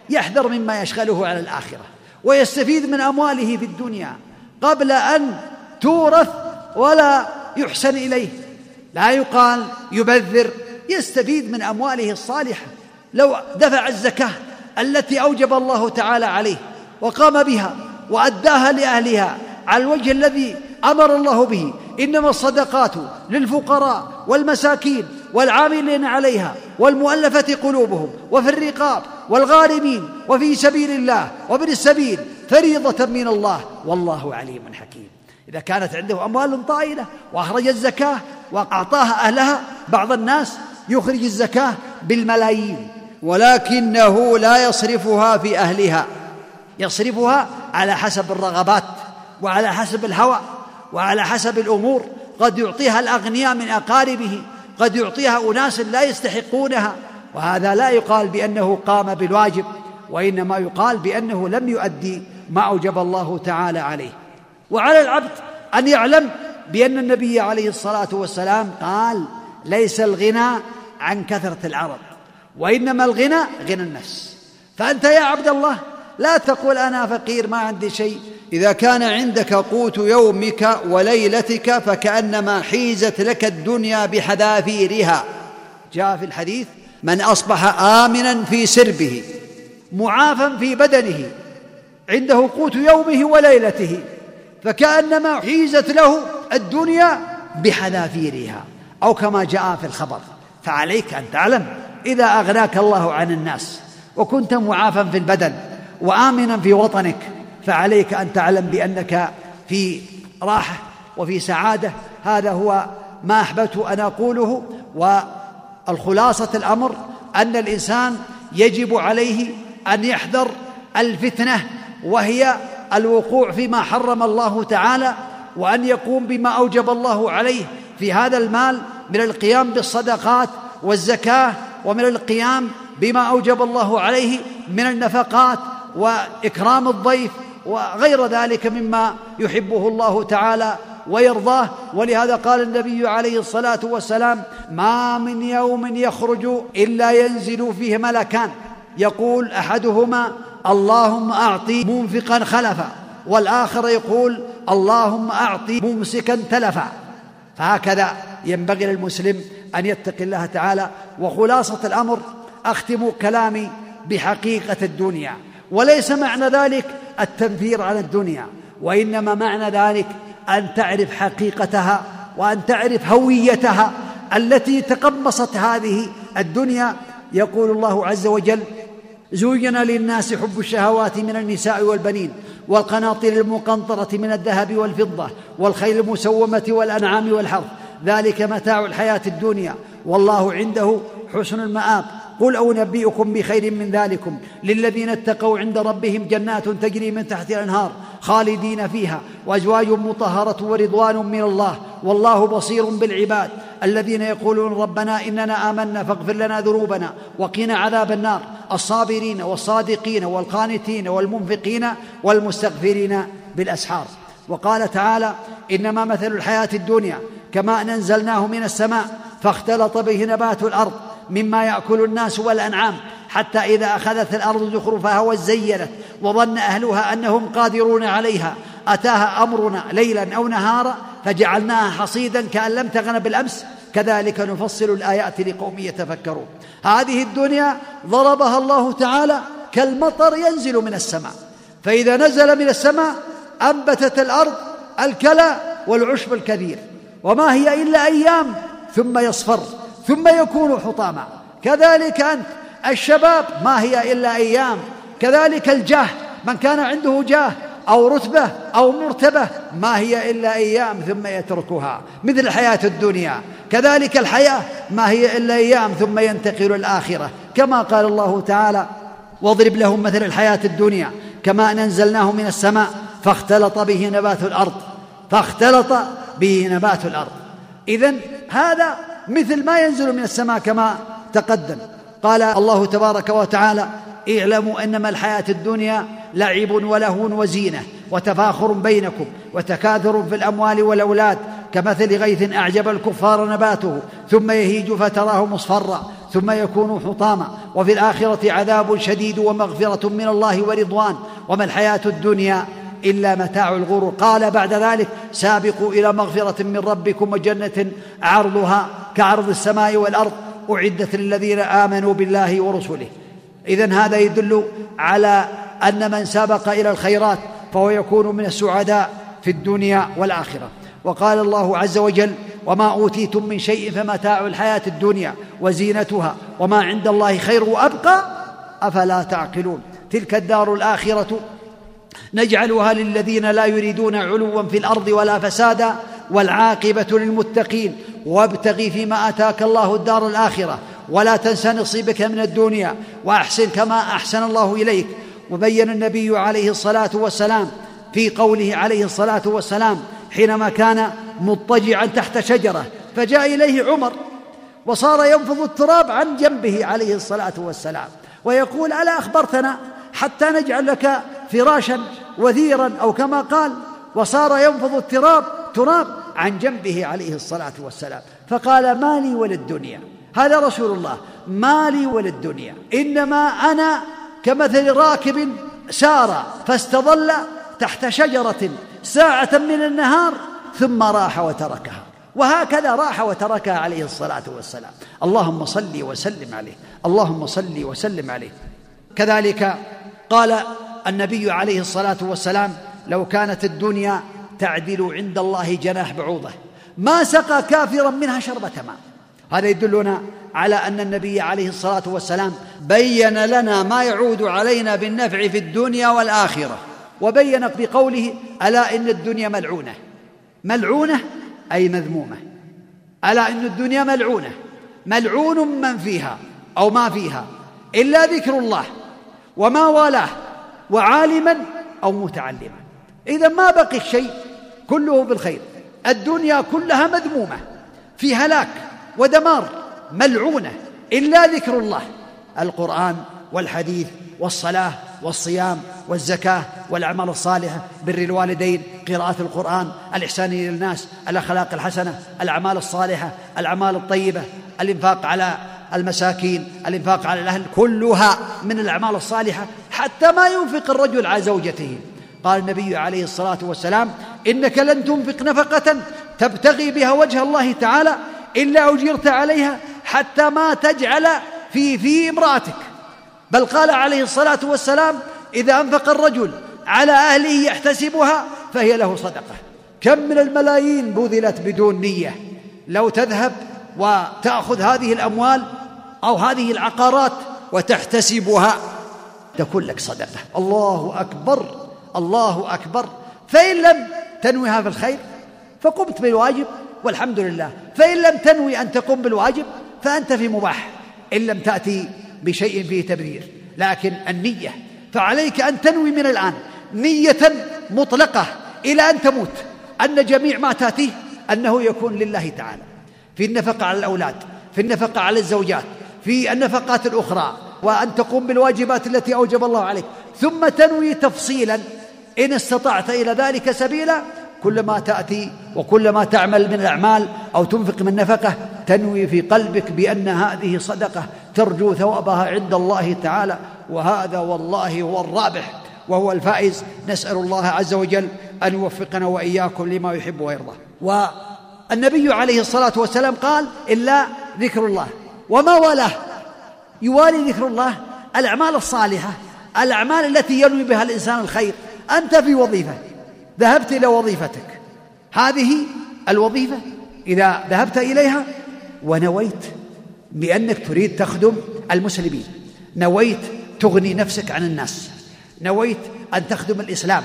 يحذر مما يشغله على الاخره ويستفيد من امواله في الدنيا قبل ان تورث ولا يحسن اليه لا يقال يبذر يستفيد من امواله الصالحه لو دفع الزكاه التي اوجب الله تعالى عليه وقام بها واداها لاهلها على الوجه الذي امر الله به انما الصدقات للفقراء والمساكين والعاملين عليها والمؤلفه قلوبهم وفي الرقاب والغارمين وفي سبيل الله وابن السبيل فريضه من الله والله عليم حكيم اذا كانت عنده اموال طائله واخرج الزكاه واعطاها اهلها بعض الناس يخرج الزكاه بالملايين ولكنه لا يصرفها في اهلها يصرفها على حسب الرغبات وعلى حسب الهوى وعلى حسب الامور قد يعطيها الاغنياء من اقاربه قد يعطيها اناس لا يستحقونها وهذا لا يقال بانه قام بالواجب وانما يقال بانه لم يؤدي ما اوجب الله تعالى عليه وعلى العبد ان يعلم بان النبي عليه الصلاه والسلام قال ليس الغنى عن كثرة العرض وإنما الغنى غنى النفس فأنت يا عبد الله لا تقول أنا فقير ما عندي شيء إذا كان عندك قوت يومك وليلتك فكأنما حيزت لك الدنيا بحذافيرها جاء في الحديث من أصبح آمنا في سربه معافا في بدنه عنده قوت يومه وليلته فكأنما حيزت له الدنيا بحذافيرها أو كما جاء في الخبر فعليك أن تعلم إذا أغناك الله عن الناس وكنت معافا في البدن وآمنا في وطنك فعليك أن تعلم بأنك في راحة وفي سعادة هذا هو ما أحببت أن أقوله والخلاصة الأمر أن الإنسان يجب عليه أن يحذر الفتنة وهي الوقوع فيما حرم الله تعالى وان يقوم بما اوجب الله عليه في هذا المال من القيام بالصدقات والزكاه ومن القيام بما اوجب الله عليه من النفقات واكرام الضيف وغير ذلك مما يحبه الله تعالى ويرضاه ولهذا قال النبي عليه الصلاه والسلام ما من يوم يخرج الا ينزل فيه ملكان يقول احدهما اللهم اعطي منفقا خلفا والآخر يقول اللهم أعطي ممسكا تلفا فهكذا ينبغي للمسلم أن يتقي الله تعالى وخلاصة الأمر أختم كلامي بحقيقة الدنيا وليس معنى ذلك التنفير عن الدنيا وإنما معنى ذلك أن تعرف حقيقتها وأن تعرف هويتها التي تقمصت هذه الدنيا يقول الله عز وجل زين للناس حب الشهوات من النساء والبنين والقناطر المقنطرة من الذهب والفضة والخيل المسومة والأنعام والحرث ذلك متاع الحياة الدنيا والله عنده حسن المآب قل أنبئكم بخير من ذلكم للذين اتقوا عند ربهم جنات تجري من تحت الأنهار خالدين فيها وأزواج مطهرة ورضوان من الله والله بصير بالعباد الذين يقولون ربنا إننا آمنا فاغفر لنا ذنوبنا وقنا عذاب النار الصابرين والصادقين والقانتين والمنفقين والمستغفرين بالأسحار وقال تعالى إنما مثل الحياة الدنيا كماء أنزلناه من السماء فاختلط به نبات الأرض مما يأكل الناس والأنعام حتى إذا أخذت الأرض زخرفها وزينت وظن أهلها أنهم قادرون عليها أتاها أمرنا ليلا أو نهارا فجعلناها حصيدا كأن لم تغن بالأمس كذلك نفصل الآيات لقوم يتفكرون هذه الدنيا ضربها الله تعالى كالمطر ينزل من السماء فإذا نزل من السماء أنبتت الأرض الكلى والعشب الكثير وما هي إلا أيام ثم يصفر ثم يكون حطاما كذلك انت الشباب ما هي الا ايام كذلك الجاه من كان عنده جاه او رتبه او مرتبه ما هي الا ايام ثم يتركها مثل الحياه الدنيا كذلك الحياه ما هي الا ايام ثم ينتقل الاخره كما قال الله تعالى واضرب لهم مثل الحياه الدنيا كما أن انزلناه من السماء فاختلط به نبات الارض فاختلط به نبات الارض اذا هذا مثل ما ينزل من السماء كما تقدم قال الله تبارك وتعالى اعلموا انما الحياه الدنيا لعب ولهو وزينه وتفاخر بينكم وتكاثر في الاموال والاولاد كمثل غيث اعجب الكفار نباته ثم يهيج فتراه مصفرا ثم يكون حطاما وفي الاخره عذاب شديد ومغفره من الله ورضوان وما الحياه الدنيا إلا متاع الغرور قال بعد ذلك سابقوا إلى مغفرة من ربكم وجنة عرضها كعرض السماء والأرض أعدت للذين آمنوا بالله ورسله إذا هذا يدل على أن من سبق إلى الخيرات فهو يكون من السعداء في الدنيا والآخرة وقال الله عز وجل وما أوتيتم من شيء فمتاع الحياة الدنيا وزينتها وما عند الله خير وأبقى أفلا تعقلون تلك الدار الآخرة نجعلها للذين لا يريدون علوا في الارض ولا فسادا والعاقبه للمتقين وابتغ فيما اتاك الله الدار الاخره ولا تنس نصيبك من الدنيا واحسن كما احسن الله اليك وبين النبي عليه الصلاه والسلام في قوله عليه الصلاه والسلام حينما كان مضطجعا تحت شجره فجاء اليه عمر وصار ينفض التراب عن جنبه عليه الصلاه والسلام ويقول الا اخبرتنا حتى نجعل لك فراشا وثيرا او كما قال وصار ينفض التراب تراب عن جنبه عليه الصلاه والسلام فقال ما لي وللدنيا هذا رسول الله ما لي وللدنيا انما انا كمثل راكب سار فاستظل تحت شجره ساعه من النهار ثم راح وتركها وهكذا راح وتركها عليه الصلاه والسلام اللهم صل وسلم عليه اللهم صل وسلم عليه كذلك قال النبي عليه الصلاه والسلام لو كانت الدنيا تعدل عند الله جناح بعوضه ما سقى كافرا منها شربه ماء هذا يدلنا على ان النبي عليه الصلاه والسلام بين لنا ما يعود علينا بالنفع في الدنيا والاخره وبين بقوله الا ان الدنيا ملعونه ملعونه اي مذمومه الا ان الدنيا ملعونه ملعون من فيها او ما فيها الا ذكر الله وما والاه وعالما أو متعلما إذا ما بقي شيء كله بالخير الدنيا كلها مذمومة في هلاك ودمار ملعونة إلا ذكر الله القرآن والحديث والصلاة والصيام والزكاة والأعمال الصالحة بر الوالدين قراءة القرآن الإحسان إلى الناس الأخلاق الحسنة الأعمال الصالحة الأعمال الطيبة الإنفاق على المساكين الإنفاق على الأهل كلها من الأعمال الصالحة حتى ما ينفق الرجل على زوجته قال النبي عليه الصلاة والسلام إنك لن تنفق نفقة تبتغي بها وجه الله تعالى إلا أجرت عليها حتى ما تجعل في في امرأتك بل قال عليه الصلاة والسلام إذا أنفق الرجل على أهله يحتسبها فهي له صدقة كم من الملايين بذلت بدون نية لو تذهب وتأخذ هذه الأموال أو هذه العقارات وتحتسبها تكون لك صدقة الله أكبر الله أكبر فإن لم تنويها في الخير فقمت بالواجب والحمد لله فإن لم تنوي أن تقوم بالواجب فأنت في مباح إن لم تأتي بشيء فيه تبرير لكن النية فعليك أن تنوي من الآن نية مطلقة إلى أن تموت أن جميع ما تأتيه أنه يكون لله تعالى في النفقة على الأولاد في النفقة على الزوجات في النفقات الأخرى وأن تقوم بالواجبات التي أوجب الله عليك ثم تنوي تفصيلا إن استطعت إلى ذلك سبيلا كلما تأتي وكلما تعمل من الأعمال أو تنفق من نفقة تنوي في قلبك بأن هذه صدقة ترجو ثوابها عند الله تعالى وهذا والله هو الرابح وهو الفائز نسأل الله عز وجل أن يوفقنا وإياكم لما يحب ويرضى والنبي عليه الصلاة والسلام قال إلا ذكر الله وما والاه يوالي ذكر الله الأعمال الصالحة الأعمال التي ينوي بها الإنسان الخير أنت في وظيفة ذهبت إلى وظيفتك هذه الوظيفة إذا ذهبت إليها ونويت بأنك تريد تخدم المسلمين نويت تغني نفسك عن الناس نويت أن تخدم الإسلام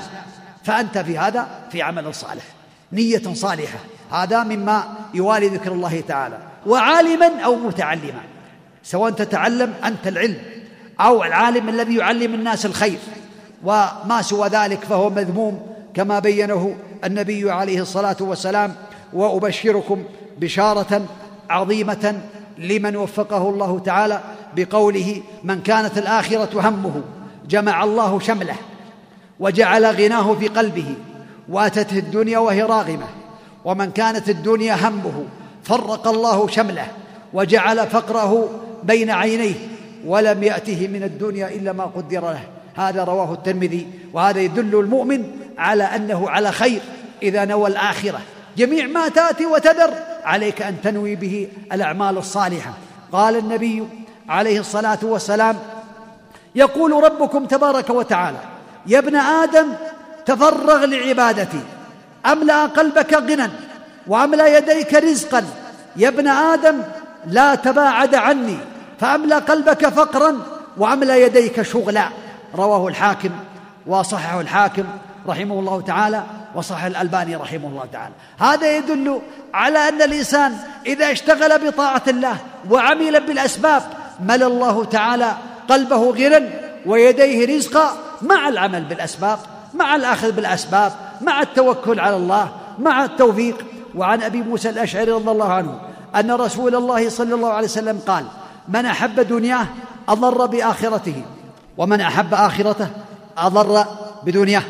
فأنت في هذا في عمل صالح نية صالحة هذا مما يوالي ذكر الله تعالى وعالما أو متعلما سواء تتعلم أنت العلم أو العالم الذي يعلم الناس الخير وما سوى ذلك فهو مذموم كما بينه النبي عليه الصلاة والسلام وأبشركم بشارة عظيمة لمن وفقه الله تعالى بقوله من كانت الآخرة همه جمع الله شمله وجعل غناه في قلبه واتته الدنيا وهي راغمه ومن كانت الدنيا همه فرق الله شمله وجعل فقره بين عينيه ولم يأته من الدنيا إلا ما قدر له هذا رواه الترمذي وهذا يدل المؤمن على أنه على خير إذا نوى الآخرة جميع ما تأتي وتذر عليك أن تنوي به الأعمال الصالحة قال النبي عليه الصلاة والسلام يقول ربكم تبارك وتعالى يا ابن آدم تفرغ لعبادتي أملأ قلبك غنى وأملأ يديك رزقا يا ابن آدم لا تباعد عني فاملا قلبك فقرا وأملى يديك شغلا رواه الحاكم وصححه الحاكم رحمه الله تعالى وصحح الألباني رحمه الله تعالى هذا يدل على أن الإنسان إذا اشتغل بطاعة الله وعمل بالأسباب مل الله تعالى قلبه غنى ويديه رزقا مع العمل بالأسباب مع الأخذ بالأسباب مع التوكل على الله مع التوفيق وعن أبي موسى الأشعري رضي الله عنه أن رسول الله صلى الله عليه وسلم قال من احب دنياه اضر باخرته ومن احب اخرته اضر بدنياه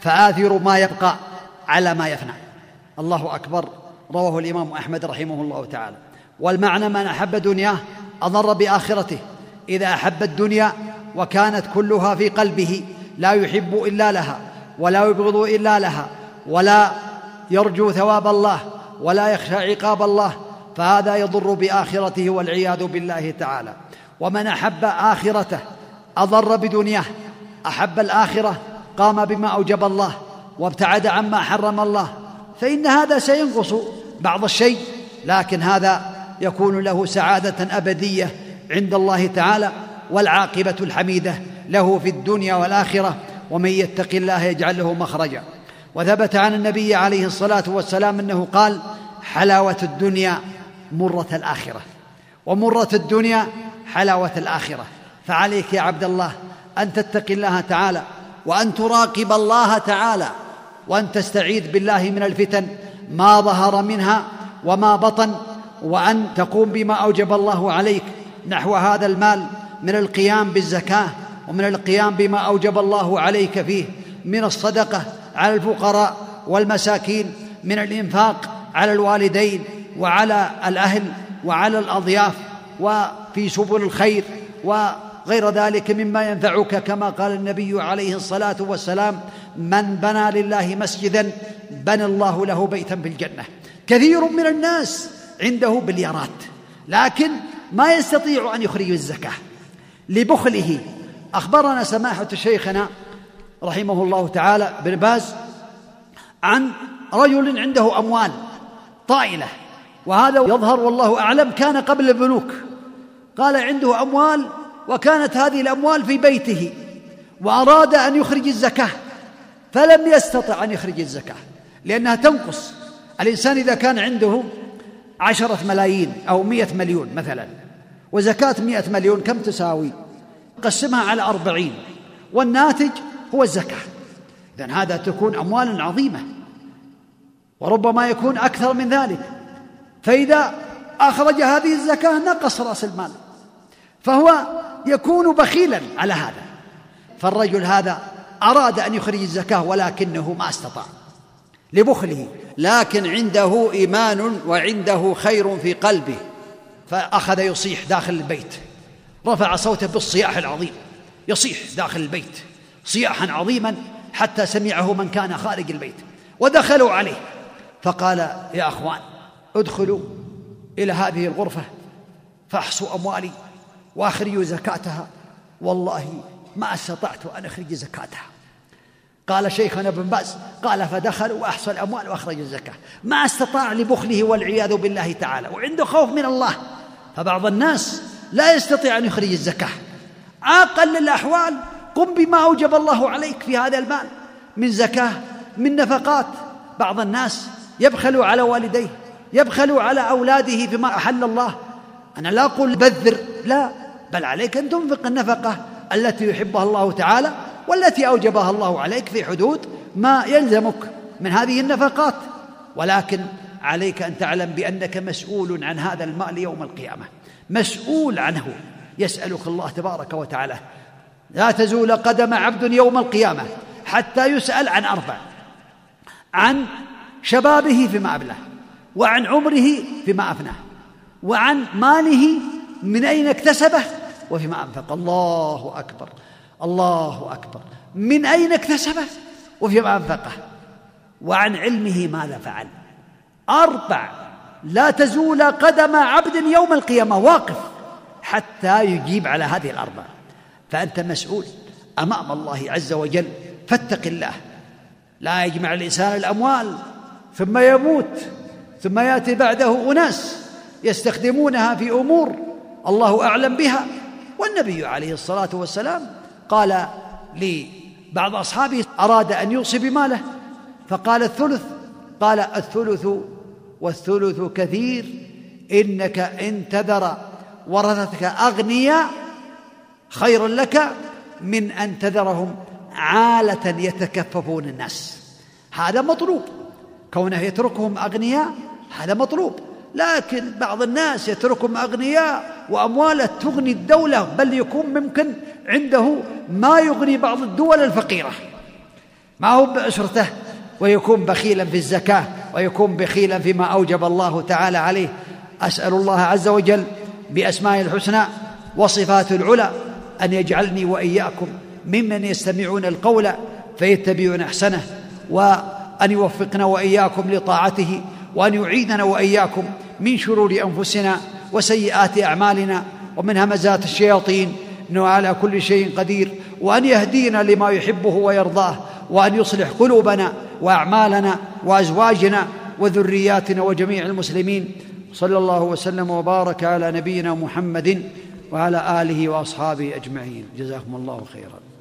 فآثر ما يبقى على ما يفنى الله أكبر رواه الإمام أحمد رحمه الله تعالى والمعنى من أحب دنياه أضر بآخرته إذا أحب الدنيا وكانت كلها في قلبه لا يحب إلا لها ولا يبغض إلا لها ولا يرجو ثواب الله ولا يخشى عقاب الله فهذا يضر باخرته والعياذ بالله تعالى ومن احب اخرته اضر بدنياه احب الاخره قام بما اوجب الله وابتعد عما حرم الله فان هذا سينقص بعض الشيء لكن هذا يكون له سعاده ابديه عند الله تعالى والعاقبه الحميده له في الدنيا والاخره ومن يتق الله يجعل له مخرجا وثبت عن النبي عليه الصلاه والسلام انه قال حلاوه الدنيا مرة الآخرة ومرة الدنيا حلاوة الآخرة فعليك يا عبد الله أن تتقي الله تعالى وأن تراقب الله تعالى وأن تستعيذ بالله من الفتن ما ظهر منها وما بطن وأن تقوم بما أوجب الله عليك نحو هذا المال من القيام بالزكاة ومن القيام بما أوجب الله عليك فيه من الصدقة على الفقراء والمساكين من الإنفاق على الوالدين وعلى الأهل وعلى الأضياف وفي سبل الخير وغير ذلك مما ينفعك كما قال النبي عليه الصلاة والسلام من بنى لله مسجدا بنى الله له بيتا في الجنة كثير من الناس عنده بليارات لكن ما يستطيع أن يخرج الزكاة لبخله أخبرنا سماحة شيخنا رحمه الله تعالى بن باز عن رجل عنده أموال طائلة وهذا يظهر والله اعلم كان قبل البنوك قال عنده اموال وكانت هذه الاموال في بيته واراد ان يخرج الزكاه فلم يستطع ان يخرج الزكاه لانها تنقص الانسان اذا كان عنده عشره ملايين او مئه مليون مثلا وزكاه مئه مليون كم تساوي قسمها على اربعين والناتج هو الزكاه اذن هذا تكون اموال عظيمه وربما يكون اكثر من ذلك فإذا أخرج هذه الزكاة نقص رأس المال فهو يكون بخيلا على هذا فالرجل هذا أراد أن يخرج الزكاة ولكنه ما استطاع لبخله لكن عنده إيمان وعنده خير في قلبه فأخذ يصيح داخل البيت رفع صوته بالصياح العظيم يصيح داخل البيت صياحا عظيما حتى سمعه من كان خارج البيت ودخلوا عليه فقال يا أخوان ادخلوا إلى هذه الغرفة فأحصوا أموالي وأخرجوا زكاتها والله ما استطعت أن أخرج زكاتها قال شيخنا ابن باز قال فدخلوا وأحصوا الأموال وأخرجوا الزكاة ما استطاع لبخله والعياذ بالله تعالى وعنده خوف من الله فبعض الناس لا يستطيع أن يخرج الزكاة أقل الأحوال قم بما أوجب الله عليك في هذا المال من زكاة من نفقات بعض الناس يبخل على والديه يبخل على أولاده بما أحل الله أنا لا أقول بذر لا بل عليك أن تنفق النفقة التي يحبها الله تعالى والتي أوجبها الله عليك في حدود ما يلزمك من هذه النفقات ولكن عليك أن تعلم بأنك مسؤول عن هذا المال يوم القيامة مسؤول عنه يسألك الله تبارك وتعالى لا تزول قدم عبد يوم القيامة حتى يسأل عن أربع عن شبابه فيما ابله وعن عمره فيما أفناه وعن ماله من أين اكتسبه وفيما أنفق الله أكبر الله أكبر من أين اكتسبه وفيما أنفقه وعن علمه ماذا فعل أربع لا تزول قدم عبد يوم القيامة واقف حتى يجيب على هذه الأربع فأنت مسؤول أمام الله عز وجل فاتق الله لا يجمع الإنسان الأموال ثم يموت ثم ياتي بعده اناس يستخدمونها في امور الله اعلم بها والنبي عليه الصلاه والسلام قال لبعض اصحابه اراد ان يوصي بماله فقال الثلث قال الثلث والثلث كثير انك ان تذر ورثتك اغنياء خير لك من ان تذرهم عاله يتكففون الناس هذا مطلوب كونه يتركهم اغنياء هذا مطلوب لكن بعض الناس يتركهم أغنياء وأمواله تغني الدولة بل يكون ممكن عنده ما يغني بعض الدول الفقيرة ما هو بأسرته ويكون بخيلا في الزكاة ويكون بخيلا فيما أوجب الله تعالى عليه أسأل الله عز وجل بأسماء الحسنى وصفات العلى أن يجعلني وإياكم ممن يستمعون القول فيتبعون أحسنه وأن يوفقنا وإياكم لطاعته وان يعيذنا واياكم من شرور انفسنا وسيئات اعمالنا ومن همزات الشياطين انه على كل شيء قدير وان يهدينا لما يحبه ويرضاه وان يصلح قلوبنا واعمالنا وازواجنا وذرياتنا وجميع المسلمين صلى الله وسلم وبارك على نبينا محمد وعلى اله واصحابه اجمعين جزاكم الله خيرا